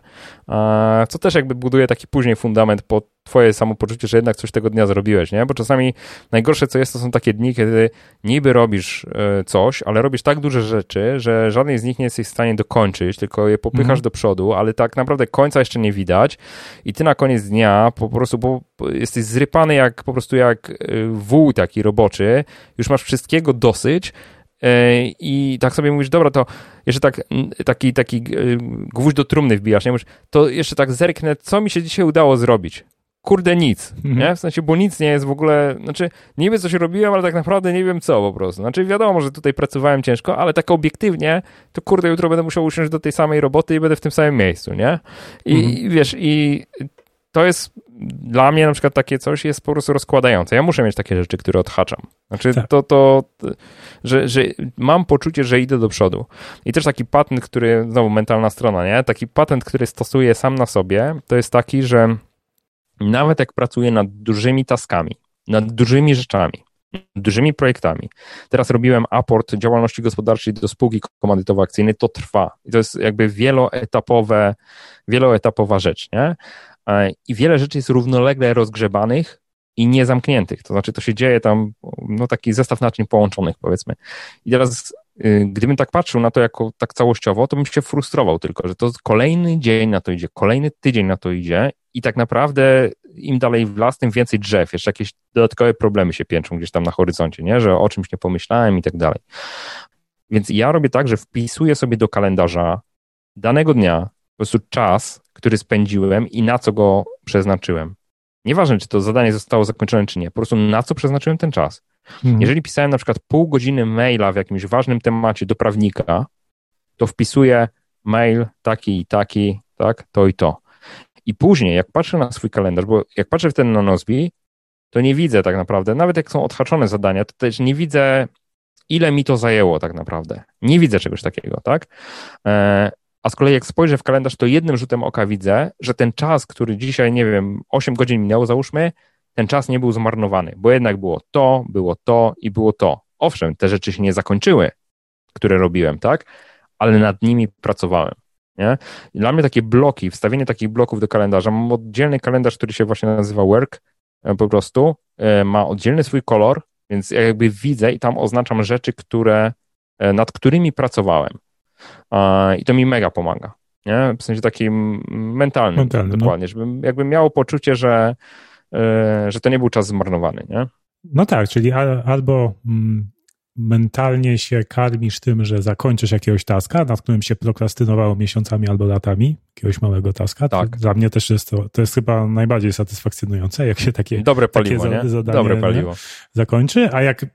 Co też jakby buduje taki później fundament pod twoje samopoczucie, że jednak coś tego dnia zrobiłeś, nie? Bo czasami najgorsze co jest, to są takie dni, kiedy niby robisz e, coś, ale robisz tak duże rzeczy, że żadnej z nich nie jesteś w stanie dokończyć, tylko je popychasz Mhm. do przodu, ale tak naprawdę końca jeszcze nie widać i ty na koniec dnia po prostu bo, jesteś zrypany jak po prostu jak e, wół taki roboczy, już masz wszystkiego dosyć i tak sobie mówisz, dobra, to jeszcze tak taki, taki e, gwóźdź do trumny wbijasz, nie? Mówisz, to jeszcze tak zerknę, co mi się dzisiaj udało zrobić. Kurde nic, Mhm. nie? W sensie, bo nic nie jest w ogóle, znaczy niby coś robiłem, ale tak naprawdę nie wiem co po prostu. Znaczy wiadomo, że tutaj pracowałem ciężko, ale tak obiektywnie, to kurde, jutro będę musiał usiąść do tej samej roboty i będę w tym samym miejscu, nie? I Mhm. i wiesz, i to jest dla mnie na przykład takie coś jest po prostu rozkładające. Ja muszę mieć takie rzeczy, które odhaczam. Znaczy Tak. to, to, że, że mam poczucie, że idę do przodu. I też taki patent, który, znowu mentalna strona, nie? Taki patent, który stosuję sam na sobie, to jest taki, że nawet jak pracuję nad dużymi taskami, nad dużymi rzeczami, dużymi projektami. Teraz robiłem aport działalności gospodarczej do spółki komandytowo-akcyjnej, to trwa. I to jest jakby wieloetapowe, wieloetapowa rzecz, nie? E, I wiele rzeczy jest równolegle rozgrzebanych i niezamkniętych. To znaczy, to się dzieje tam, no taki zestaw naczyń połączonych, powiedzmy. I teraz, y, gdybym tak patrzył na to jako tak całościowo, to bym się frustrował tylko, że to kolejny dzień na to idzie, kolejny tydzień na to idzie i tak naprawdę im dalej w las, tym więcej drzew, jeszcze jakieś dodatkowe problemy się piętrzą gdzieś tam na horyzoncie, nie? że o czymś nie pomyślałem i tak dalej. Więc ja robię tak, że wpisuję sobie do kalendarza danego dnia po prostu czas, który spędziłem i na co go przeznaczyłem. Nieważne, czy to zadanie zostało zakończone, czy nie, po prostu na co przeznaczyłem ten czas. Mhm. Jeżeli pisałem na przykład pół godziny maila w jakimś ważnym temacie do prawnika, to wpisuję mail taki i taki, tak, to i to. I później, jak patrzę na swój kalendarz, bo jak patrzę w ten na Nozbi, to nie widzę tak naprawdę, nawet jak są odhaczone zadania, to też nie widzę, ile mi to zajęło tak naprawdę. Nie widzę czegoś takiego, tak? A z kolei jak spojrzę w kalendarz, to jednym rzutem oka widzę, że ten czas, który dzisiaj, nie wiem, 8 godzin minęło, załóżmy, ten czas nie był zmarnowany, bo jednak było to, było to i było to. Owszem, te rzeczy się nie zakończyły, które robiłem, tak? Ale nad nimi pracowałem. Nie? I dla mnie takie bloki, wstawienie takich bloków do kalendarza, mam oddzielny kalendarz, który się właśnie nazywa Work, e, po prostu, e, ma oddzielny swój kolor, więc ja jakby widzę i tam oznaczam rzeczy, które, e, nad którymi pracowałem. I to mi mega pomaga. Nie? W sensie takim mentalnym, Mentalnym, no. dokładnie, żebym jakby miało poczucie, że, e, że to nie był czas zmarnowany. Nie? No tak, czyli al, albo mm, mentalnie się karmisz tym, że zakończysz jakiegoś taska, nad którym się prokrastynowało miesiącami albo latami, jakiegoś małego taska. Tak. To dla mnie też jest to, to jest chyba najbardziej satysfakcjonujące, jak się takie, Dobre paliwo, takie nie? zadanie Dobre paliwo. zakończy, a jak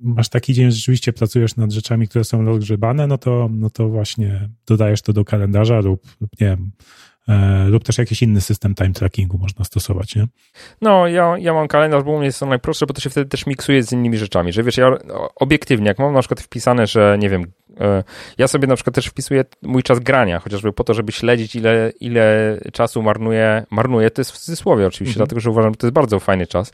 masz taki dzień, że rzeczywiście pracujesz nad rzeczami, które są rozgrzebane, no to, no to właśnie dodajesz to do kalendarza lub, lub nie wiem, lub też jakiś inny system time trackingu można stosować, nie? No, ja, ja mam kalendarz, bo u mnie jest to najprostsze, bo to się wtedy też miksuje z innymi rzeczami, że wiesz, ja obiektywnie, jak mam na przykład wpisane, że nie wiem, e, ja sobie na przykład też wpisuję mój czas grania, chociażby po to, żeby śledzić, ile, ile czasu marnuję, marnuję, to jest w cudzysłowie oczywiście, Mhm. dlatego, że uważam, że to jest bardzo fajny czas,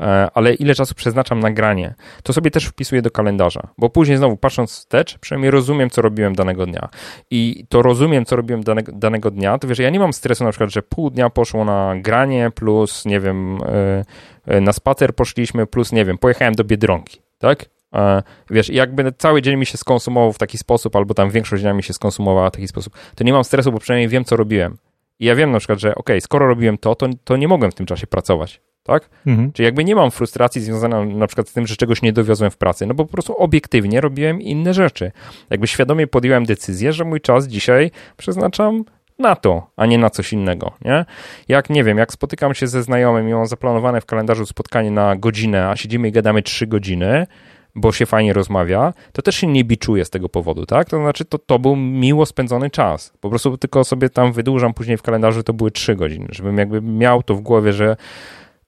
e, ale ile czasu przeznaczam na granie, to sobie też wpisuję do kalendarza, bo później znowu patrząc wstecz, przynajmniej rozumiem, co robiłem danego dnia i to rozumiem, co robiłem danego, danego dnia, to wiesz, ja nie mam stresu na przykład, że pół dnia poszło na granie, plus, nie wiem, e, e, na spacer poszliśmy, plus, nie wiem, pojechałem do Biedronki, tak? E, Wiesz, jakby cały dzień mi się skonsumował w taki sposób, albo tam większość dnia mi się skonsumowała w taki sposób, to nie mam stresu, bo przynajmniej wiem, co robiłem. I ja wiem na przykład, że okej, skoro robiłem to, to, to nie mogłem w tym czasie pracować, tak? Mhm. Czyli jakby nie mam frustracji związanej na przykład z tym, że czegoś nie dowiozłem w pracy, no bo po prostu obiektywnie robiłem inne rzeczy. Jakby świadomie podjąłem decyzję, że mój czas dzisiaj przeznaczam na to, a nie na coś innego, nie? Jak, nie wiem, jak spotykam się ze znajomym i mam zaplanowane w kalendarzu spotkanie na godzinę, a siedzimy i gadamy trzy godziny, bo się fajnie rozmawia, to też się nie biczuję z tego powodu, tak? To znaczy, to, to był miło spędzony czas. Po prostu tylko sobie tam wydłużam później w kalendarzu, to były trzy godziny, żebym jakby miał to w głowie, że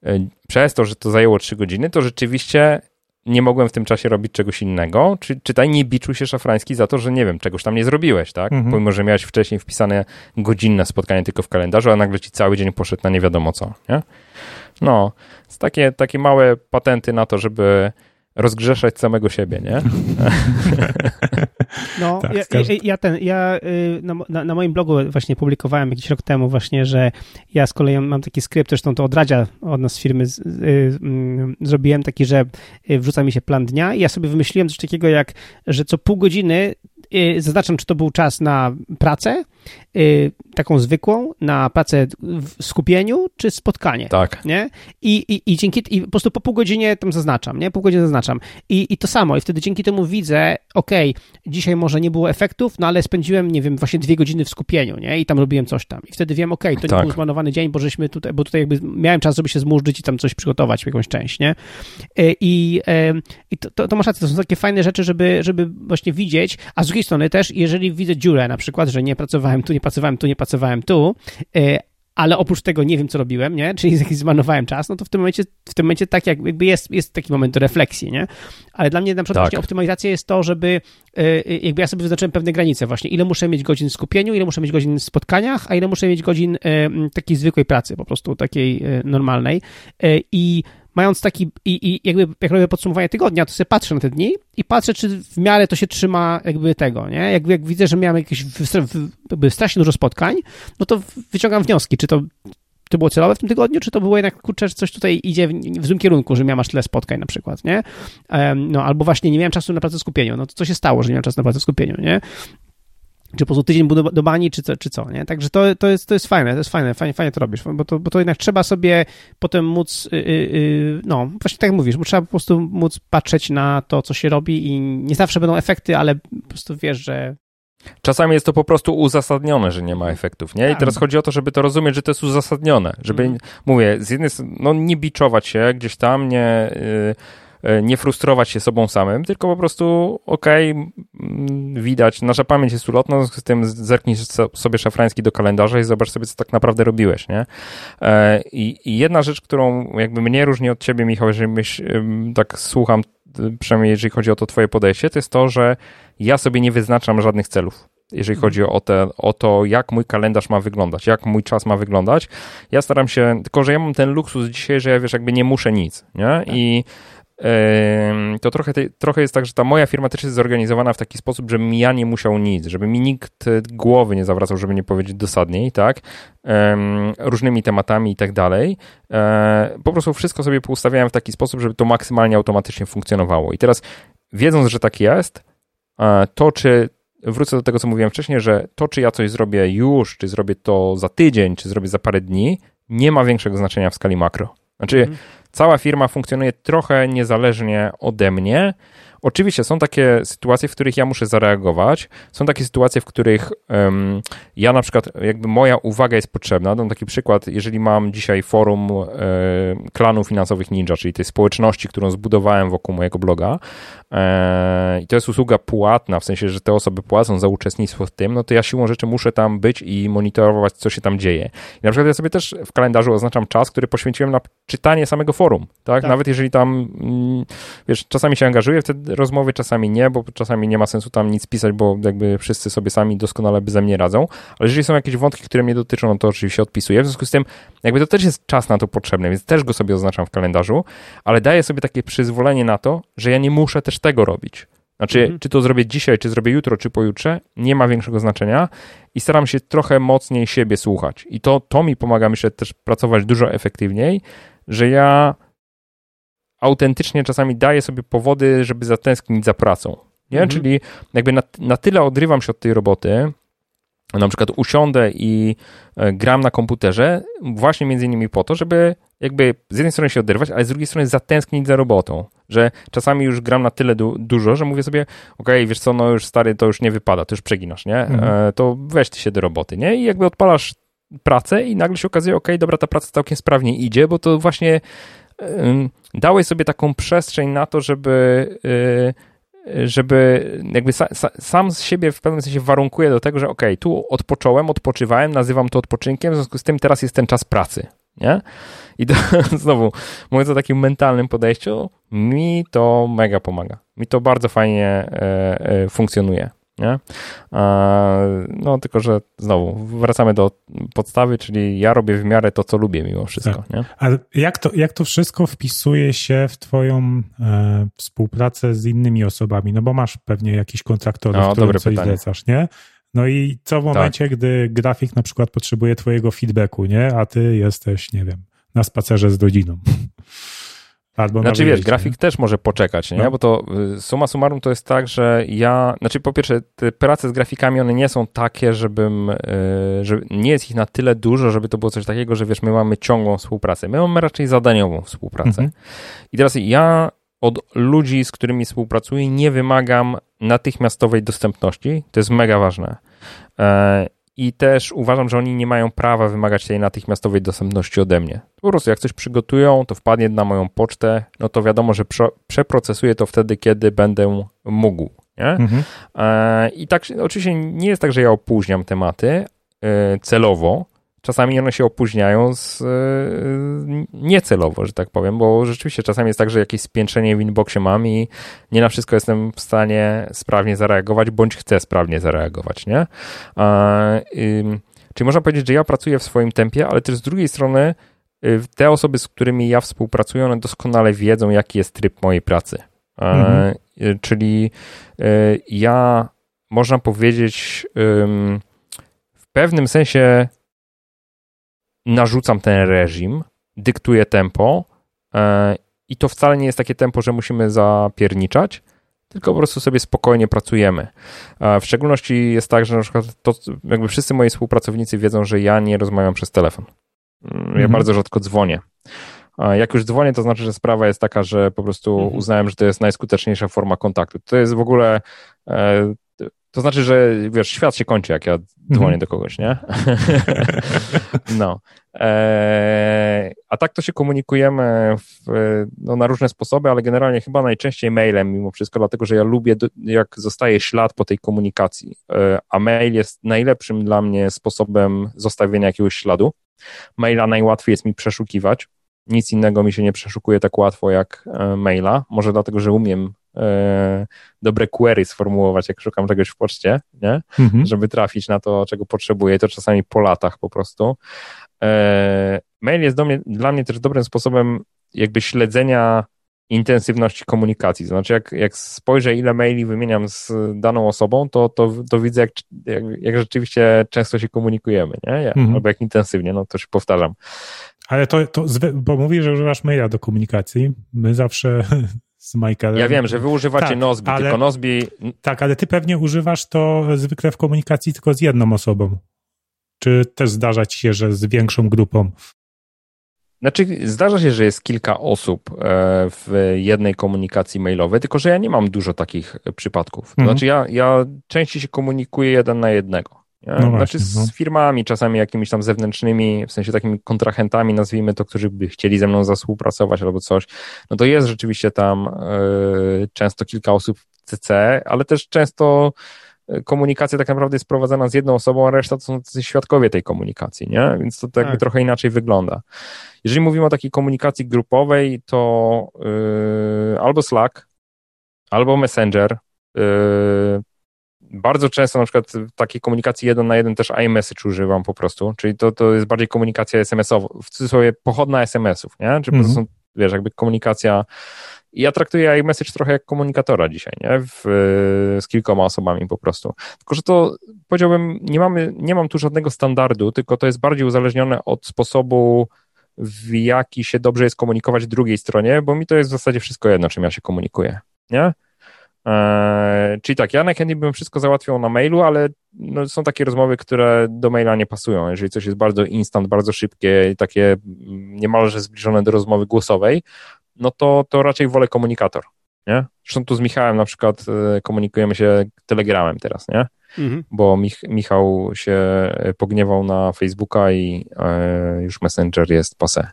e, przez to, że to zajęło trzy godziny, to rzeczywiście nie mogłem w tym czasie robić czegoś innego. Czy, czytaj, nie biczuj się szafrański za to, że nie wiem, czegoś tam nie zrobiłeś, tak? Mhm. Pomimo, że miałeś wcześniej wpisane godzinne spotkanie tylko w kalendarzu, a nagle ci cały dzień poszedł na nie wiadomo co, nie? No, takie, takie małe patenty na to, żeby rozgrzeszać samego siebie, nie? [laughs] No, Tak, ja, każdy- ja, ja ten, ja y, na, na, na moim blogu właśnie publikowałem jakiś rok temu właśnie, że ja z kolei mam taki skrypt, zresztą to od Radzia od nas z firmy z, y, mm, zrobiłem taki, że y, wrzuca mi się plan dnia i ja sobie wymyśliłem coś takiego jak, że co pół godziny y, zaznaczam, czy to był czas na pracę, taką zwykłą, na pracę w skupieniu, czy spotkanie Tak. nie? I, i, i dzięki, i po prostu po pół godzinie tam zaznaczam, nie? Pół godziny zaznaczam. I, I to samo, i wtedy dzięki temu widzę, okej, dzisiaj może nie było efektów, no ale spędziłem, nie wiem, właśnie dwie godziny w skupieniu, nie? I tam robiłem coś tam. I wtedy wiem, okej, to nie Tak. był zmarnowany dzień, bo żeśmy tutaj, bo tutaj jakby miałem czas, żeby się zmurzyć i tam coś przygotować, jakąś część, nie? E, I, i to, to, to masz rację, to są takie fajne rzeczy, żeby, żeby właśnie widzieć, a z drugiej strony też, jeżeli widzę dziurę na przykład, że nie pracowałem tu, nie pracowałem tu, nie pracowałem tu, e, ale oprócz tego nie wiem, co robiłem, nie? Czyli jakiś zmarnowałem czas, no to w tym momencie, w tym momencie tak jakby jest, jest taki moment refleksji, nie? Ale dla mnie na przykład Tak. optymalizacja jest to, żeby y, jakby ja sobie wyznaczyłem pewne granice właśnie, ile muszę mieć godzin w skupieniu, ile muszę mieć godzin w spotkaniach, a ile muszę mieć godzin takiej zwykłej pracy, po prostu takiej normalnej i mając taki, i, i jakby jak robię podsumowanie tygodnia, to sobie patrzę na te dni i patrzę, czy w miarę to się trzyma jakby tego, nie? Jakby jak widzę, że miałem jakieś jakby strasznie dużo spotkań, no to wyciągam wnioski, czy to to było celowe w tym tygodniu, czy to było jednak, kurczę, że coś tutaj idzie w, w złym kierunku, że miałem aż tyle spotkań na przykład, nie? Em, no, albo właśnie nie miałem czasu na pracę skupieniu, no to co się stało, że nie miałem czasu na pracę skupieniu, nie? Czy po prostu tydzień był do, do bani, czy co, czy co, nie? Także to, to, jest, to jest fajne, to jest fajne, fajnie, fajnie to robisz, bo to, bo to jednak trzeba sobie potem móc, yy, yy, no, właśnie tak mówisz, bo trzeba po prostu móc patrzeć na to, co się robi i nie zawsze będą efekty, ale po prostu wiesz, że Czasami jest to po prostu uzasadnione, że nie ma efektów, nie? I Tak. teraz chodzi o to, żeby to rozumieć, że to jest uzasadnione, żeby, Mhm. mówię, z jednej strony, no nie biczować się gdzieś tam, nie, y, y, nie frustrować się sobą samym, tylko po prostu, okej, mm, widać, nasza pamięć jest ulotna, w związku z tym zerknij so- sobie szafrański do kalendarza i zobacz sobie, co tak naprawdę robiłeś, nie? E, I, i jedna rzecz, którą jakby mnie różni od ciebie, Michał, jeżeli myśl, tak słucham, y, przynajmniej jeżeli chodzi o to twoje podejście, to jest to, że ja sobie nie wyznaczam żadnych celów. Jeżeli Mhm. chodzi o, te, o to, jak mój kalendarz ma wyglądać, jak mój czas ma wyglądać, ja staram się, tylko że ja mam ten luksus dzisiaj, że ja wiesz, jakby nie muszę nic, nie? Tak. I to trochę, trochę jest tak, że ta moja firma też jest zorganizowana w taki sposób, żebym ja nie musiał nic, żeby mi nikt e, głowy nie zawracał, żeby nie powiedzieć dosadniej, tak? Różnymi tematami i tak dalej. E, po prostu wszystko sobie poustawiałem w taki sposób, żeby to maksymalnie automatycznie funkcjonowało. I teraz, wiedząc, że tak jest, e, to czy wrócę do tego, co mówiłem wcześniej, że to, czy ja coś zrobię już, czy zrobię to za tydzień, czy zrobię za parę dni, nie ma większego znaczenia w skali makro. Znaczy, Mhm. Cała firma funkcjonuje trochę niezależnie ode mnie. oczywiście są takie sytuacje, w których ja muszę zareagować, są takie sytuacje, w których um, ja na przykład, jakby moja uwaga jest potrzebna. Dam taki przykład, jeżeli mam dzisiaj forum e, klanu finansowych Ninja, czyli tej społeczności, którą zbudowałem wokół mojego bloga, i to jest usługa płatna, w sensie, że te osoby płacą za uczestnictwo w tym, no to ja siłą rzeczy muszę tam być i monitorować, co się tam dzieje. I na przykład ja sobie też w kalendarzu oznaczam czas, który poświęciłem na czytanie samego forum, tak? tak. Nawet jeżeli tam, mm, wiesz, czasami się angażuję w te rozmowy, czasami nie, bo czasami nie ma sensu tam nic pisać, bo jakby wszyscy sobie sami doskonale by ze mnie radzą, ale jeżeli są jakieś wątki, które mnie dotyczą, no to oczywiście odpisuję. W związku z tym, jakby to też jest czas na to potrzebny, więc też go sobie oznaczam w kalendarzu, ale daję sobie takie przyzwolenie na to, że ja nie muszę też tego robić. Znaczy, mhm. czy to zrobię dzisiaj, czy zrobię jutro, czy pojutrze, nie ma większego znaczenia i staram się trochę mocniej siebie słuchać. I to, to mi pomaga, myślę, też pracować dużo efektywniej, że ja autentycznie czasami daję sobie powody, żeby zatęsknić za pracą. Nie? Mhm. Czyli jakby na, na tyle odrywam się od tej roboty, na przykład usiądę i e, gram na komputerze, właśnie między innymi po to, żeby jakby z jednej strony się oderwać, ale z drugiej strony zatęsknić za robotą, że czasami już gram na tyle du dużo, że mówię sobie, okej, okay, wiesz co, no już stary, to już nie wypada, to już przeginasz, nie? Mhm. E, to weź ty się do roboty, nie? I jakby odpalasz pracę i nagle się okazuje, okej, okay, dobra, ta praca całkiem sprawnie idzie, bo to właśnie dałeś sobie taką przestrzeń na to, żeby y, żeby jakby sa, sa, sam z siebie w pewnym sensie warunkuje do tego, że ok, tu odpocząłem, odpoczywałem, nazywam to odpoczynkiem, w związku z tym teraz jest ten czas pracy, nie? I to, [laughs] znowu, mówiąc o takim mentalnym podejściu, mi to mega pomaga. Mi to bardzo fajnie e, e, funkcjonuje nie? No tylko, że znowu wracamy do podstawy, czyli ja robię w miarę to, co lubię mimo wszystko, tak. nie? A jak to, jak to wszystko wpisuje się w twoją e, współpracę z innymi osobami? No bo masz pewnie jakiś kontraktorów, no, którym coś pytanie. zlecasz, nie? No i co w momencie, tak. gdy grafik na przykład potrzebuje twojego feedbacku, nie? A ty jesteś, nie wiem, na spacerze z rodziną. [laughs] Albo znaczy wiesz, grafik nie? też może poczekać, nie? No. Bo to y, suma summarum to jest tak, że ja, znaczy po pierwsze te prace z grafikami one nie są takie, żebym, y, że nie jest ich na tyle dużo, żeby to było coś takiego, że wiesz, my mamy ciągłą współpracę. My mamy raczej zadaniową współpracę. Mhm. I teraz ja od ludzi, z którymi współpracuję, nie wymagam natychmiastowej dostępności. To jest mega ważne. E, i też uważam, że oni nie mają prawa wymagać tej natychmiastowej dostępności ode mnie. Po prostu jak coś przygotują, to wpadnie na moją pocztę, no to wiadomo, że prze, przeprocesuję to wtedy, kiedy będę mógł. Mhm. E, I tak, oczywiście nie jest tak, że ja opóźniam tematy e, celowo, czasami one się opóźniają z, yy, niecelowo, że tak powiem, bo rzeczywiście czasami jest tak, że jakieś spiętrzenie w inboxie mam i nie na wszystko jestem w stanie sprawnie zareagować, bądź chcę sprawnie zareagować, nie? Yy, czyli można powiedzieć, że ja pracuję w swoim tempie, ale też z drugiej strony yy, te osoby, z którymi ja współpracuję, one doskonale wiedzą, jaki jest tryb mojej pracy. Mhm. Y, czyli y, ja, można powiedzieć, w pewnym sensie narzucam ten reżim, dyktuję tempo e, i to wcale nie jest takie tempo, że musimy zapierniczać, tylko po prostu sobie spokojnie pracujemy. W szczególności jest tak, że na przykład to, jakby wszyscy moi współpracownicy wiedzą, że ja nie rozmawiam przez telefon. Mm, ja mhm. bardzo rzadko dzwonię. Jak już dzwonię, to znaczy, że sprawa jest taka, że po prostu mhm. uznałem, że to jest najskuteczniejsza forma kontaktu. To jest w ogóle e, to znaczy, że wiesz, świat się kończy, jak ja dzwonię mm. do kogoś, nie? [laughs] no. Eee, a tak to się komunikujemy w, no, na różne sposoby, ale generalnie chyba najczęściej mailem mimo wszystko, dlatego że ja lubię, jak zostaje ślad po tej komunikacji. Eee, a mail jest najlepszym dla mnie sposobem zostawienia jakiegoś śladu. Maila najłatwiej jest mi przeszukiwać. Nic innego mi się nie przeszukuje tak łatwo jak e, maila. Może dlatego, że umiem e, dobre query sformułować, jak szukam czegoś w poczcie, nie? Mhm. żeby trafić na to, czego potrzebuję. To czasami po latach po prostu. E, mail jest mnie, dla mnie też dobrym sposobem jakby śledzenia intensywności komunikacji. Znaczy, jak, jak spojrzę, ile maili wymieniam z daną osobą, to, to, to widzę, jak, jak, jak rzeczywiście często się komunikujemy, nie? Ja, mhm. Albo jak intensywnie, no to się powtarzam. Ale to, to bo mówisz, że używasz maila do komunikacji. My zawsze z Michaelem. Ja wiem, że wy używacie tak, Nozbi, ale, tylko Nozbi... Tak, ale ty pewnie używasz to zwykle w komunikacji tylko z jedną osobą. Czy też zdarza ci się, że z większą grupą? Znaczy, zdarza się, że jest kilka osób e, w jednej komunikacji mailowej, tylko że ja nie mam dużo takich przypadków. To Mhm. znaczy, ja, ja częściej się komunikuję jeden na jednego. No znaczy, właśnie, no. z firmami, czasami jakimiś tam zewnętrznymi, w sensie takimi kontrahentami, nazwijmy to, którzy by chcieli ze mną współpracować albo coś. No to jest rzeczywiście tam e, często kilka osób w CC, ale też często e, komunikacja tak naprawdę jest prowadzona z jedną osobą, a reszta to są tacy świadkowie tej komunikacji, nie? Więc to, to jakby Tak. trochę inaczej wygląda. Jeżeli mówimy o takiej komunikacji grupowej, to yy, albo Slack, albo Messenger. Yy, bardzo często na przykład w takiej komunikacji jeden na jeden też iMessage używam po prostu, czyli to, to jest bardziej komunikacja SMS-owa, w cudzysłowie pochodna SMS-ów, nie? Czy po prostu Mhm. są, wiesz, jakby komunikacja i ja traktuję iMessage trochę jak komunikatora dzisiaj, nie? W, z kilkoma osobami po prostu. Tylko, że to powiedziałbym, nie mamy, nie mam tu żadnego standardu, tylko to jest bardziej uzależnione od sposobu, w jaki się dobrze jest komunikować drugiej stronie, bo mi to jest w zasadzie wszystko jedno, czym ja się komunikuję, nie? Eee, czyli tak, ja najchętniej bym wszystko załatwiał na mailu, ale no, są takie rozmowy, które do maila nie pasują. Jeżeli coś jest bardzo instant, bardzo szybkie i takie mm, niemalże zbliżone do rozmowy głosowej, no to, to raczej wolę komunikator, nie? Zresztą tu z Michałem na przykład e, komunikujemy się telegramem teraz, nie? Mhm. Bo Mich Michał się e, pogniewał na Facebooka i e, już Messenger jest pase.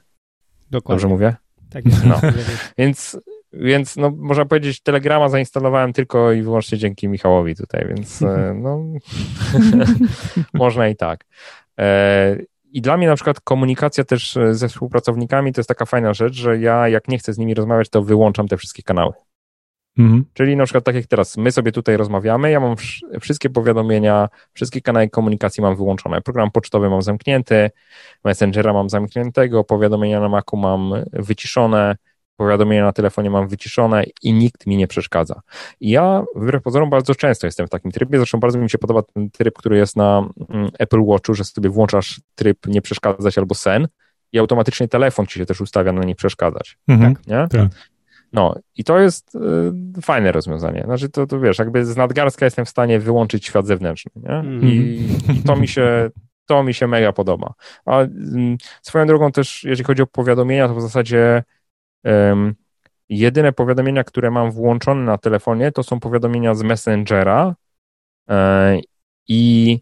Dokładnie. Dobrze mówię? Tak jest. No. [laughs] Więc, więc no, można powiedzieć, Telegrama zainstalowałem tylko i wyłącznie dzięki Michałowi tutaj, więc e, [laughs] no, [laughs] można i tak. E, I dla mnie na przykład komunikacja też e, ze współpracownikami to jest taka fajna rzecz, że ja jak nie chcę z nimi rozmawiać, to wyłączam te wszystkie kanały. Mhm. Czyli na przykład tak jak teraz, my sobie tutaj rozmawiamy, ja mam wsz- wszystkie powiadomienia, wszystkie kanały komunikacji mam wyłączone. Program pocztowy mam zamknięty, Messengera mam zamkniętego, powiadomienia na Macu mam wyciszone, powiadomienia na telefonie mam wyciszone i nikt mi nie przeszkadza. I ja wbrew pozorom bardzo często jestem w takim trybie, zresztą bardzo mi się podoba ten tryb, który jest na mm, Apple Watchu, że sobie włączasz tryb nie przeszkadzać albo sen i automatycznie telefon ci się też ustawia na nie przeszkadzać, Mhm. nie? Tak. No i to jest y, fajne rozwiązanie. Znaczy to, to wiesz, jakby z nadgarstka jestem w stanie wyłączyć świat zewnętrzny, nie? Mhm. I, I to mi się to mi się mega podoba. A mm, swoją drogą też, jeżeli chodzi o powiadomienia, to w zasadzie em, jedyne powiadomienia, które mam włączone na telefonie, to są powiadomienia z Messengera e, i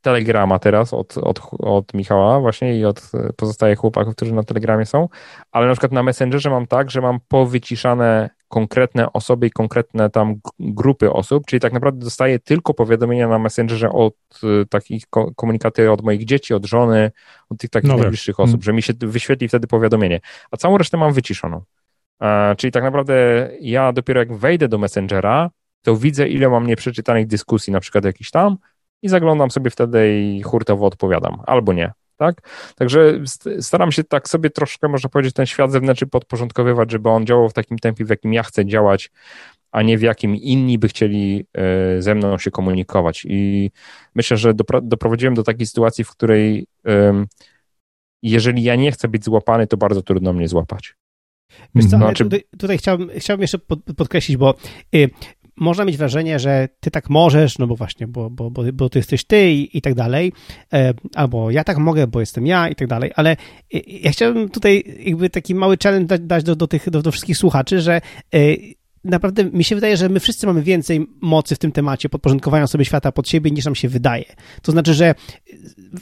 Telegrama teraz od, od, od Michała właśnie i od pozostałych chłopaków, którzy na Telegramie są, ale na przykład na Messengerze mam tak, że mam powyciszane konkretne osoby i konkretne tam grupy osób, czyli tak naprawdę dostaję tylko powiadomienia na Messengerze od e, takich ko- komunikaty od moich dzieci, od żony, od tych takich No tak. najbliższych osób, Mm. że mi się wyświetli wtedy powiadomienie, a całą resztę mam wyciszoną. E, czyli tak naprawdę ja dopiero jak wejdę do Messengera, to widzę ile mam nieprzeczytanych dyskusji, na przykład jakiś tam i zaglądam sobie wtedy i hurtowo odpowiadam, albo nie. Tak? Także st- staram się tak sobie troszkę, można powiedzieć, ten świat zewnętrzny podporządkowywać, żeby on działał w takim tempie, w jakim ja chcę działać, a nie w jakim inni by chcieli e, ze mną się komunikować. I myślę, że doprowadziłem do takiej sytuacji, w której jeżeli ja nie chcę być złapany, to bardzo trudno mnie złapać. Wiesz co, No, ale czy- tutaj, tutaj chciałbym, chciałbym jeszcze pod, podkreślić, bo y, można mieć wrażenie, że ty tak możesz, no bo właśnie, bo, bo, bo, bo ty jesteś ty i, i tak dalej, e, albo ja tak mogę, bo jestem ja i tak dalej, ale y, ja chciałbym tutaj jakby taki mały challenge dać, do, do, tych, do, do wszystkich słuchaczy, że y, naprawdę mi się wydaje, że my wszyscy mamy więcej mocy w tym temacie podporządkowania sobie świata pod siebie niż nam się wydaje. To znaczy, że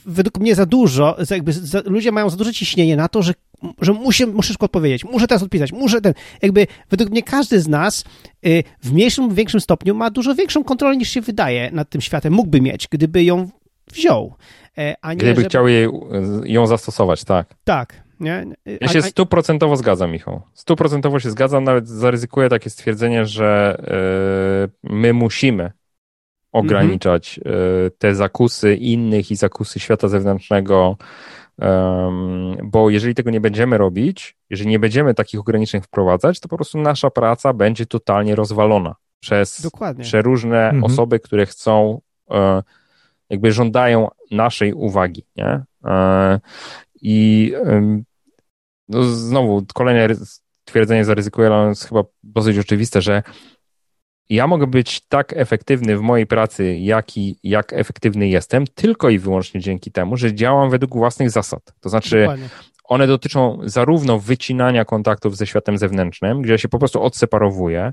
według mnie za dużo, jakby za, ludzie mają za duże ciśnienie na to, że, że muszę, muszę szybko odpowiedzieć, muszę teraz odpisać, muszę ten, jakby według mnie każdy z nas y, w mniejszym lub większym stopniu ma dużo większą kontrolę niż się wydaje nad tym światem, mógłby mieć, gdyby ją wziął. E, A nie, Gdyby żeby- chciał jej, ją zastosować, tak. Tak, nie? Ja się stuprocentowo zgadzam, Michał. Stuprocentowo się zgadzam, nawet zaryzykuję takie stwierdzenie, że e, my musimy ograniczać e, te zakusy innych i zakusy świata zewnętrznego, bo jeżeli tego nie będziemy robić, jeżeli nie będziemy takich ograniczeń wprowadzać, to po prostu nasza praca będzie totalnie rozwalona przez Dokładnie. przeróżne Mhm. osoby, które chcą, e, jakby żądają naszej uwagi, nie? I no znowu, kolejne twierdzenie zaryzykuję, ale ono jest chyba dosyć oczywiste, że ja mogę być tak efektywny w mojej pracy, jaki, jak efektywny jestem, tylko i wyłącznie dzięki temu, że działam według własnych zasad. To znaczy, Dokładnie. one dotyczą zarówno wycinania kontaktów ze światem zewnętrznym, gdzie ja się po prostu odseparowuję,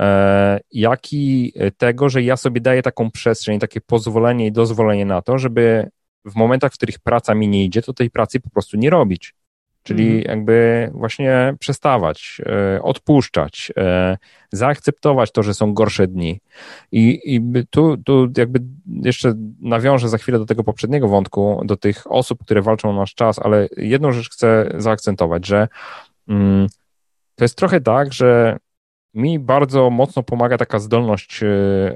e, jak i tego, że ja sobie daję taką przestrzeń, takie pozwolenie i dozwolenie na to, żeby w momentach, w których praca mi nie idzie, to tej pracy po prostu nie robić. Czyli mm. jakby właśnie przestawać, e, odpuszczać, e, zaakceptować to, że są gorsze dni. I, i tu, tu jakby jeszcze nawiążę za chwilę do tego poprzedniego wątku, do tych osób, które walczą o nasz czas, ale jedną rzecz chcę zaakcentować, że mm, to jest trochę tak, że mi bardzo mocno pomaga taka zdolność e,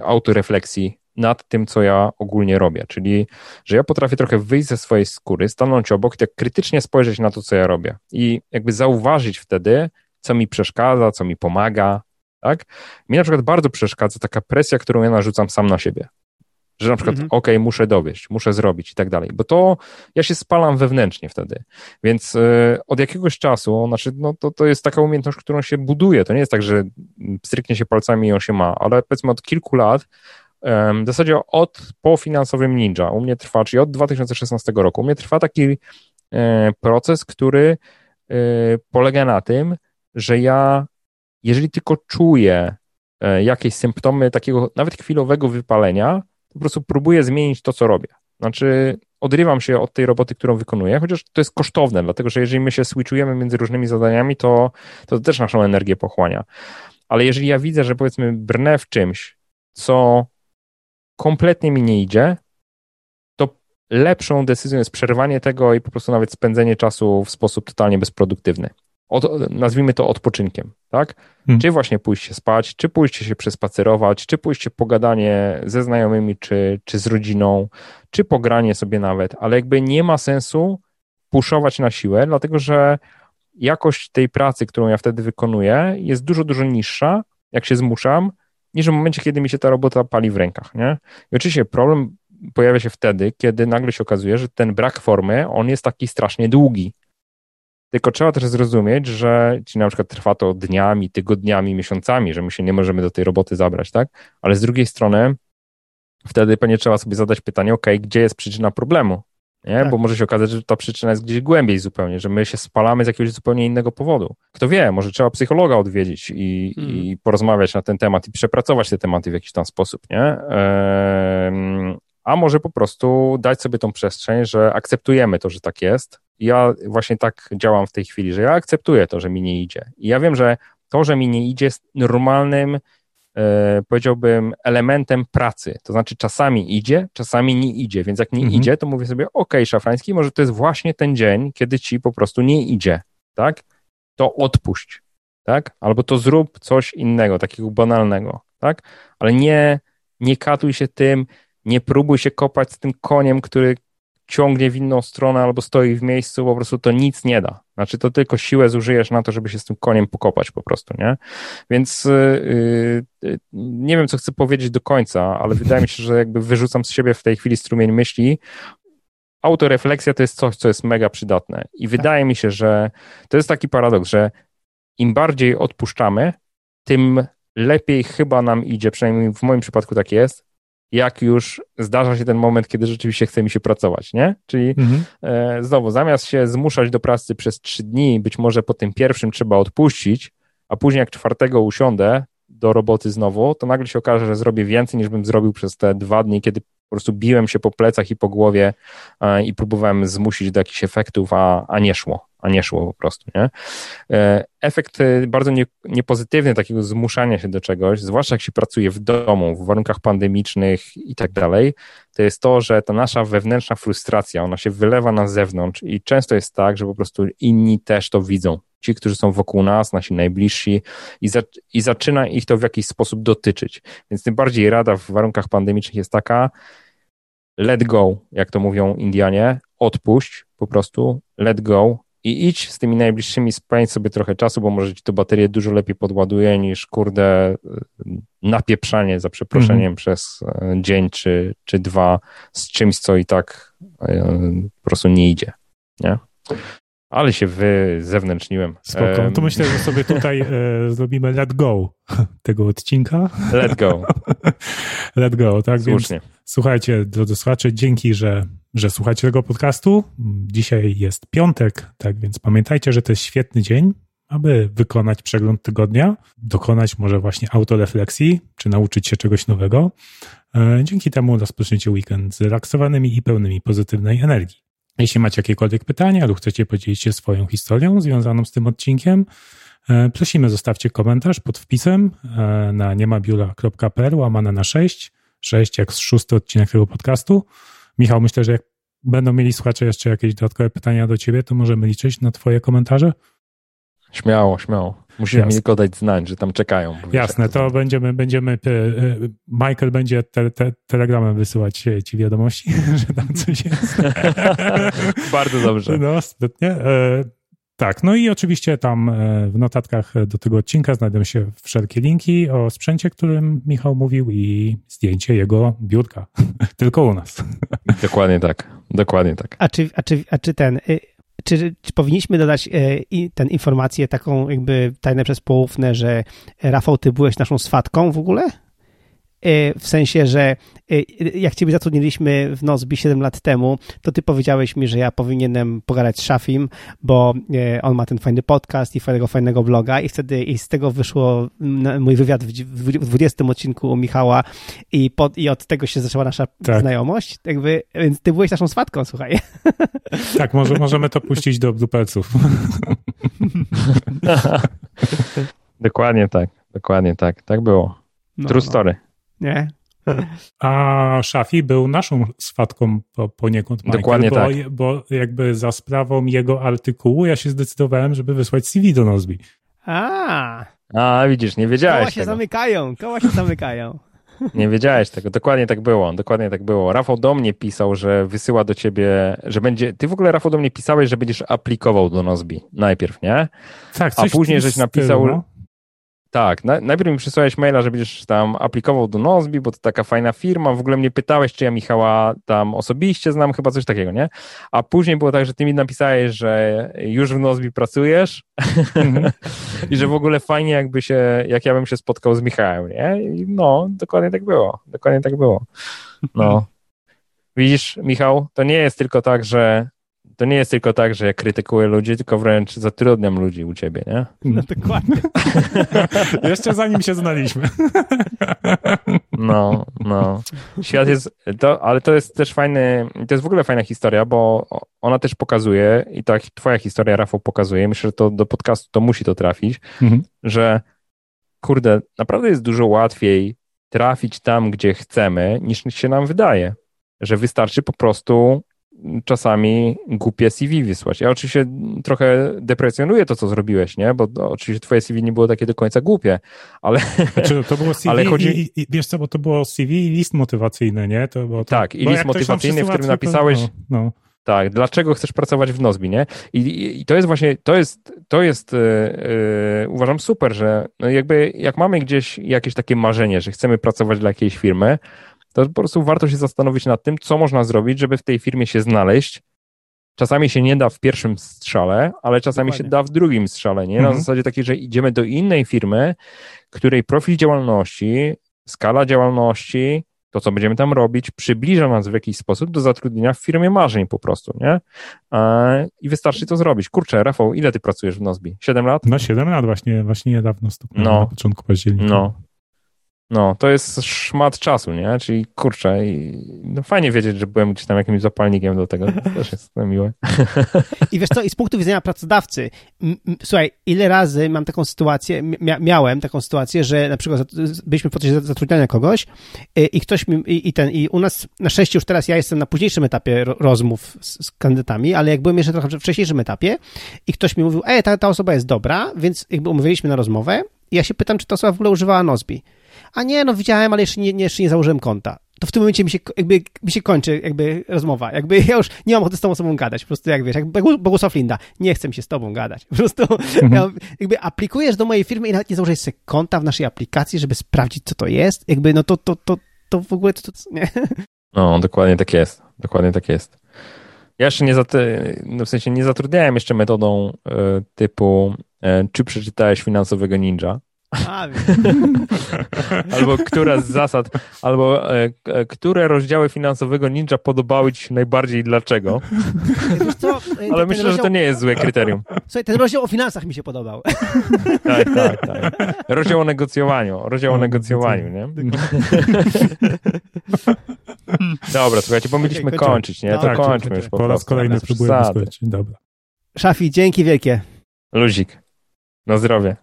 autorefleksji nad tym, co ja ogólnie robię. Czyli, że ja potrafię trochę wyjść ze swojej skóry, stanąć obok i tak krytycznie spojrzeć na to, co ja robię. I jakby zauważyć wtedy, co mi przeszkadza, co mi pomaga. Tak? Mi na przykład bardzo przeszkadza taka presja, którą ja narzucam sam na siebie. Że na przykład, mhm. okej, okay, muszę dowieść, muszę zrobić i tak dalej, bo to ja się spalam wewnętrznie wtedy. Więc y, od jakiegoś czasu, znaczy, no to, to jest taka umiejętność, którą się buduje. To nie jest tak, że stryknie się palcami i on się ma, ale powiedzmy od kilku lat w zasadzie od po finansowym Ninja. U mnie trwa, czyli od 2016 roku. U mnie trwa taki e, proces, który e, polega na tym, że ja, jeżeli tylko czuję e, jakieś symptomy takiego nawet chwilowego wypalenia, po prostu próbuję zmienić to, co robię. Znaczy, odrywam się od tej roboty, którą wykonuję, chociaż to jest kosztowne, dlatego że jeżeli my się switchujemy między różnymi zadaniami, to, to też naszą energię pochłania. Ale jeżeli ja widzę, że powiedzmy brnę w czymś, co kompletnie mi nie idzie, to lepszą decyzją jest przerwanie tego i po prostu nawet spędzenie czasu w sposób totalnie bezproduktywny. Od, nazwijmy to odpoczynkiem, tak? Hmm. Czy właśnie pójść się spać, czy pójść się przespacerować, czy pójść pogadanie ze znajomymi, czy, czy z rodziną, czy pogranie sobie nawet, ale jakby nie ma sensu puszować na siłę, dlatego że jakość tej pracy, którą ja wtedy wykonuję, jest dużo, dużo niższa, jak się zmuszam, niż w momencie, kiedy mi się ta robota pali w rękach, nie? I oczywiście problem pojawia się wtedy, kiedy nagle się okazuje, że ten brak formy, on jest taki strasznie długi. Tylko trzeba też zrozumieć, że ci na przykład trwa to dniami, tygodniami, miesiącami, że my się nie możemy do tej roboty zabrać, tak? Ale z drugiej strony wtedy pewnie trzeba sobie zadać pytanie, ok, gdzie jest przyczyna problemu? Nie? Tak. Bo może się okazać, że ta przyczyna jest gdzieś głębiej zupełnie, że my się spalamy z jakiegoś zupełnie innego powodu. Kto wie, może trzeba psychologa odwiedzić i, hmm. i porozmawiać na ten temat i przepracować te tematy w jakiś tam sposób, nie? Ehm, a może po prostu dać sobie tą przestrzeń, że akceptujemy to, że tak jest. Ja właśnie tak działam w tej chwili, że ja akceptuję to, że mi nie idzie. I ja wiem, że to, że mi nie idzie, jest normalnym powiedziałbym, elementem pracy. To znaczy czasami idzie, czasami nie idzie, więc jak nie mhm. idzie, to mówię sobie, ok, szafrański, może to jest właśnie ten dzień, kiedy ci po prostu nie idzie, tak? To odpuść, tak? Albo to zrób coś innego, takiego banalnego, tak? Ale nie, nie katuj się tym, nie próbuj się kopać z tym koniem, który ciągnie w inną stronę albo stoi w miejscu, po prostu to nic nie da. Znaczy to tylko siłę zużyjesz na to, żeby się z tym koniem pokopać po prostu, nie? Więc yy, yy, nie wiem, co chcę powiedzieć do końca, ale [laughs] wydaje mi się, że jakby wyrzucam z siebie w tej chwili strumień myśli. Autorefleksja to jest coś, co jest mega przydatne i tak. wydaje mi się, że to jest taki paradoks, że im bardziej odpuszczamy, tym lepiej chyba nam idzie, przynajmniej w moim przypadku tak jest, jak już zdarza się ten moment, kiedy rzeczywiście chce mi się pracować, nie? Czyli mhm. e, znowu, zamiast się zmuszać do pracy przez trzy dni, być może po tym pierwszym trzeba odpuścić, a później jak czwartego usiądę do roboty znowu, to nagle się okaże, że zrobię więcej niż bym zrobił przez te dwa dni, kiedy po prostu biłem się po plecach i po głowie e, i próbowałem zmusić do jakichś efektów, a, a nie szło a nie szło po prostu, nie? E, efekt e, bardzo nie, niepozytywny takiego zmuszania się do czegoś, zwłaszcza jak się pracuje w domu, w warunkach pandemicznych i tak dalej, to jest to, że ta nasza wewnętrzna frustracja, ona się wylewa na zewnątrz i często jest tak, że po prostu inni też to widzą. Ci, którzy są wokół nas, nasi najbliżsi i, za, i zaczyna ich to w jakiś sposób dotyczyć. Więc tym bardziej rada w warunkach pandemicznych jest taka, let go, jak to mówią Indianie, odpuść po prostu, let go, i idź z tymi najbliższymi, spędź sobie trochę czasu, bo może ci to baterię dużo lepiej podładuje niż kurde napieprzanie za przeproszeniem mm przez e, dzień czy, czy dwa z czymś, co i tak e, po prostu nie idzie. Nie? Ale się wyzewnętrzniłem. Spoko. To myślę, że sobie tutaj e, [laughs] zrobimy let go tego odcinka. Let go. [laughs] let go, tak? Słusznie. Więc słuchajcie, drodzy słuchacze, dzięki, że, że słuchacie tego podcastu. Dzisiaj jest piątek, tak więc pamiętajcie, że to jest świetny dzień, aby wykonać przegląd tygodnia, dokonać może właśnie autorefleksji, czy nauczyć się czegoś nowego. E, dzięki temu rozpoczniecie weekend zrelaksowanymi i pełnymi pozytywnej energii. Jeśli macie jakiekolwiek pytania lub chcecie podzielić się swoją historią związaną z tym odcinkiem, e, prosimy zostawcie komentarz pod wpisem e, na niemabiura.pl łamane na 6, 6 jak szósty odcinek tego podcastu. Michał, myślę, że jak będą mieli słuchacze jeszcze jakieś dodatkowe pytania do ciebie, to możemy liczyć na twoje komentarze? Śmiało, śmiało. Musisz mi tylko dać znać, że tam czekają. Jasne, to będziemy, będziemy, e, Michael będzie te, te, telegramem wysyłać ci wiadomości, [laughs] że tam coś jest. [laughs] Bardzo dobrze. No, sprytnie. E, tak, no i oczywiście tam e, w notatkach do tego odcinka znajdą się wszelkie linki o sprzęcie, którym Michał mówił i zdjęcie jego biurka. [laughs] Tylko u nas. Dokładnie tak. Dokładnie tak. A czy, a czy, a czy ten y, czy, czy powinniśmy dodać e, tę informację taką jakby tajne przez poufne, że Rafał, ty byłeś naszą swatką w ogóle? E, w sensie, że e, jak ciebie zatrudniliśmy w Nozbi 7 lat temu, to ty powiedziałeś mi, że ja powinienem pogadać z Shafim, bo e, on ma ten fajny podcast i fajnego, fajnego bloga i wtedy i z tego wyszło mój wywiad w 20 odcinku u Michała i, pod, i od tego się zaczęła nasza tak. znajomość. Jakby, więc ty byłeś naszą swatką, słuchaj. [laughs] Tak, może, możemy to puścić do dupelców. [laughs] dokładnie tak, dokładnie tak. Tak było. No, True no. Nie? A Szafi był naszą swatką po, poniekąd. Michael, Dokładnie bo, tak. Bo jakby za sprawą jego artykułu ja się zdecydowałem, żeby wysłać CV do Nozbi. A. A, widzisz, nie wiedziałeś Koła się tego. zamykają, koła się zamykają. Nie wiedziałeś tego, dokładnie tak było, dokładnie tak było. Rafał do mnie pisał, że wysyła do ciebie, że będzie, ty w ogóle Rafał do mnie pisałeś, że będziesz aplikował do Nozbi najpierw, nie? Tak, A później żeś napisał, no. Tak, na, najpierw mi przysłałeś maila, że będziesz tam aplikował do Nozbi, bo to taka fajna firma. W ogóle mnie pytałeś, czy ja Michała tam osobiście znam, chyba coś takiego, nie? A później było tak, że ty mi napisałeś, że już w Nozbi pracujesz mhm. [laughs] i że w ogóle fajnie jakby się, jak ja bym się spotkał z Michałem, nie? I no, dokładnie tak było. Dokładnie tak było. No. [laughs] Widzisz, Michał, to nie jest tylko tak, że to nie jest tylko tak, że ja krytykuję ludzi, tylko wręcz zatrudniam ludzi u ciebie, nie? No dokładnie. [laughs] Jeszcze zanim się znaliśmy. [laughs] no, no. Świat jest, to, ale to jest też fajny, to jest w ogóle fajna historia, bo ona też pokazuje i tak twoja historia, Rafał, pokazuje, myślę, że to do podcastu to musi to trafić, mhm. że kurde, naprawdę jest dużo łatwiej trafić tam, gdzie chcemy, niż się nam wydaje. Że wystarczy po prostu czasami głupie CV wysłać. Ja oczywiście trochę deprecjonuję to, co zrobiłeś, nie? Bo to, oczywiście twoje CV nie było takie do końca głupie, ale... [laughs] Znaczy, to było CV ale chodzi... i, i, wiesz co, bo to było CV i list motywacyjny, nie? To, to, tak, i list motywacyjny, w którym napisałeś... No, no. Tak, dlaczego chcesz pracować w Nozbi, nie? I, i, i to jest właśnie, to jest, to jest yy, yy, uważam super, że no jakby jak mamy gdzieś jakieś takie marzenie, że chcemy pracować dla jakiejś firmy, to po prostu warto się zastanowić nad tym, co można zrobić, żeby w tej firmie się znaleźć. Czasami się nie da w pierwszym strzale, ale czasami Dokładnie. się da w drugim strzale, nie? Na mhm. zasadzie takiej, że idziemy do innej firmy, której profil działalności, skala działalności, to, co będziemy tam robić, przybliża nas w jakiś sposób do zatrudnienia w firmie marzeń po prostu, nie? I wystarczy to zrobić. Kurczę, Rafał, ile ty pracujesz w Nozbi? Siedem lat? No siedem lat właśnie, właśnie niedawno stuknąłem no. na początku października. No, no, to jest szmat czasu, nie? Czyli kurczę, i, no fajnie wiedzieć, że byłem gdzieś tam jakimś zapalnikiem do tego. To też jest miłe. I wiesz co, i z punktu widzenia pracodawcy, słuchaj, ile razy mam taką sytuację, mia miałem taką sytuację, że na przykład byliśmy w procesie zatrudniania kogoś i, y, i ktoś mi, i, i, ten, i u nas na szczęście już teraz ja jestem na późniejszym etapie rozmów z, z kandydatami, ale jak byłem jeszcze trochę w wcześniejszym etapie i ktoś mi mówił, ej, ta, ta osoba jest dobra, więc jakby umówiliśmy na rozmowę ja się pytam, czy ta osoba w ogóle używała Nozbi a nie, no widziałem, ale jeszcze nie, nie, jeszcze nie założyłem konta. To w tym momencie mi się, jakby, mi się kończy jakby rozmowa. Jakby ja już nie mam ochoty z tą osobą gadać. Po prostu jak wiesz, jak Bogusław Linda, nie chcę mi się z tobą gadać. Po prostu mhm. ja, jakby aplikujesz do mojej firmy i nawet nie założysz sobie konta w naszej aplikacji, żeby sprawdzić, co to jest. Jakby no to, to, to, to w ogóle to, to nie. No, dokładnie tak jest. Dokładnie tak jest. Ja jeszcze nie, no w sensie nie zatrudniałem jeszcze metodą e, typu e, czy przeczytałeś finansowego ninja, A, albo która z zasad, albo e, e, które rozdziały finansowego ninja podobały ci się najbardziej i dlaczego. wiesz co, e, Ale myślę, że rozdział- to nie jest złe kryterium. Słuchaj, ten rozdział o finansach mi się podobał. Tak, tak, tak. Rozdział o negocjowaniu, rozdział o O, negocjowaniu, nie? Dobra, słuchajcie, bo mieliśmy kończymy. kończyć, nie? To Tak, kończmy kończymy. już po Po raz kolejny przesady. wysłać. Dobra. Szafi, dzięki wielkie. Luzik. Na zdrowie.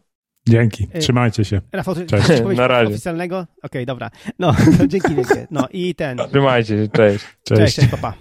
Dzięki. Y, Trzymajcie się. Rafał, Cześć. Na razie. oficjalnego? Okej, dobra. No, [laughs] dzięki wielkie. No i ten. Trzymajcie się, cześć. Cześć. Cześć, cześć, papa.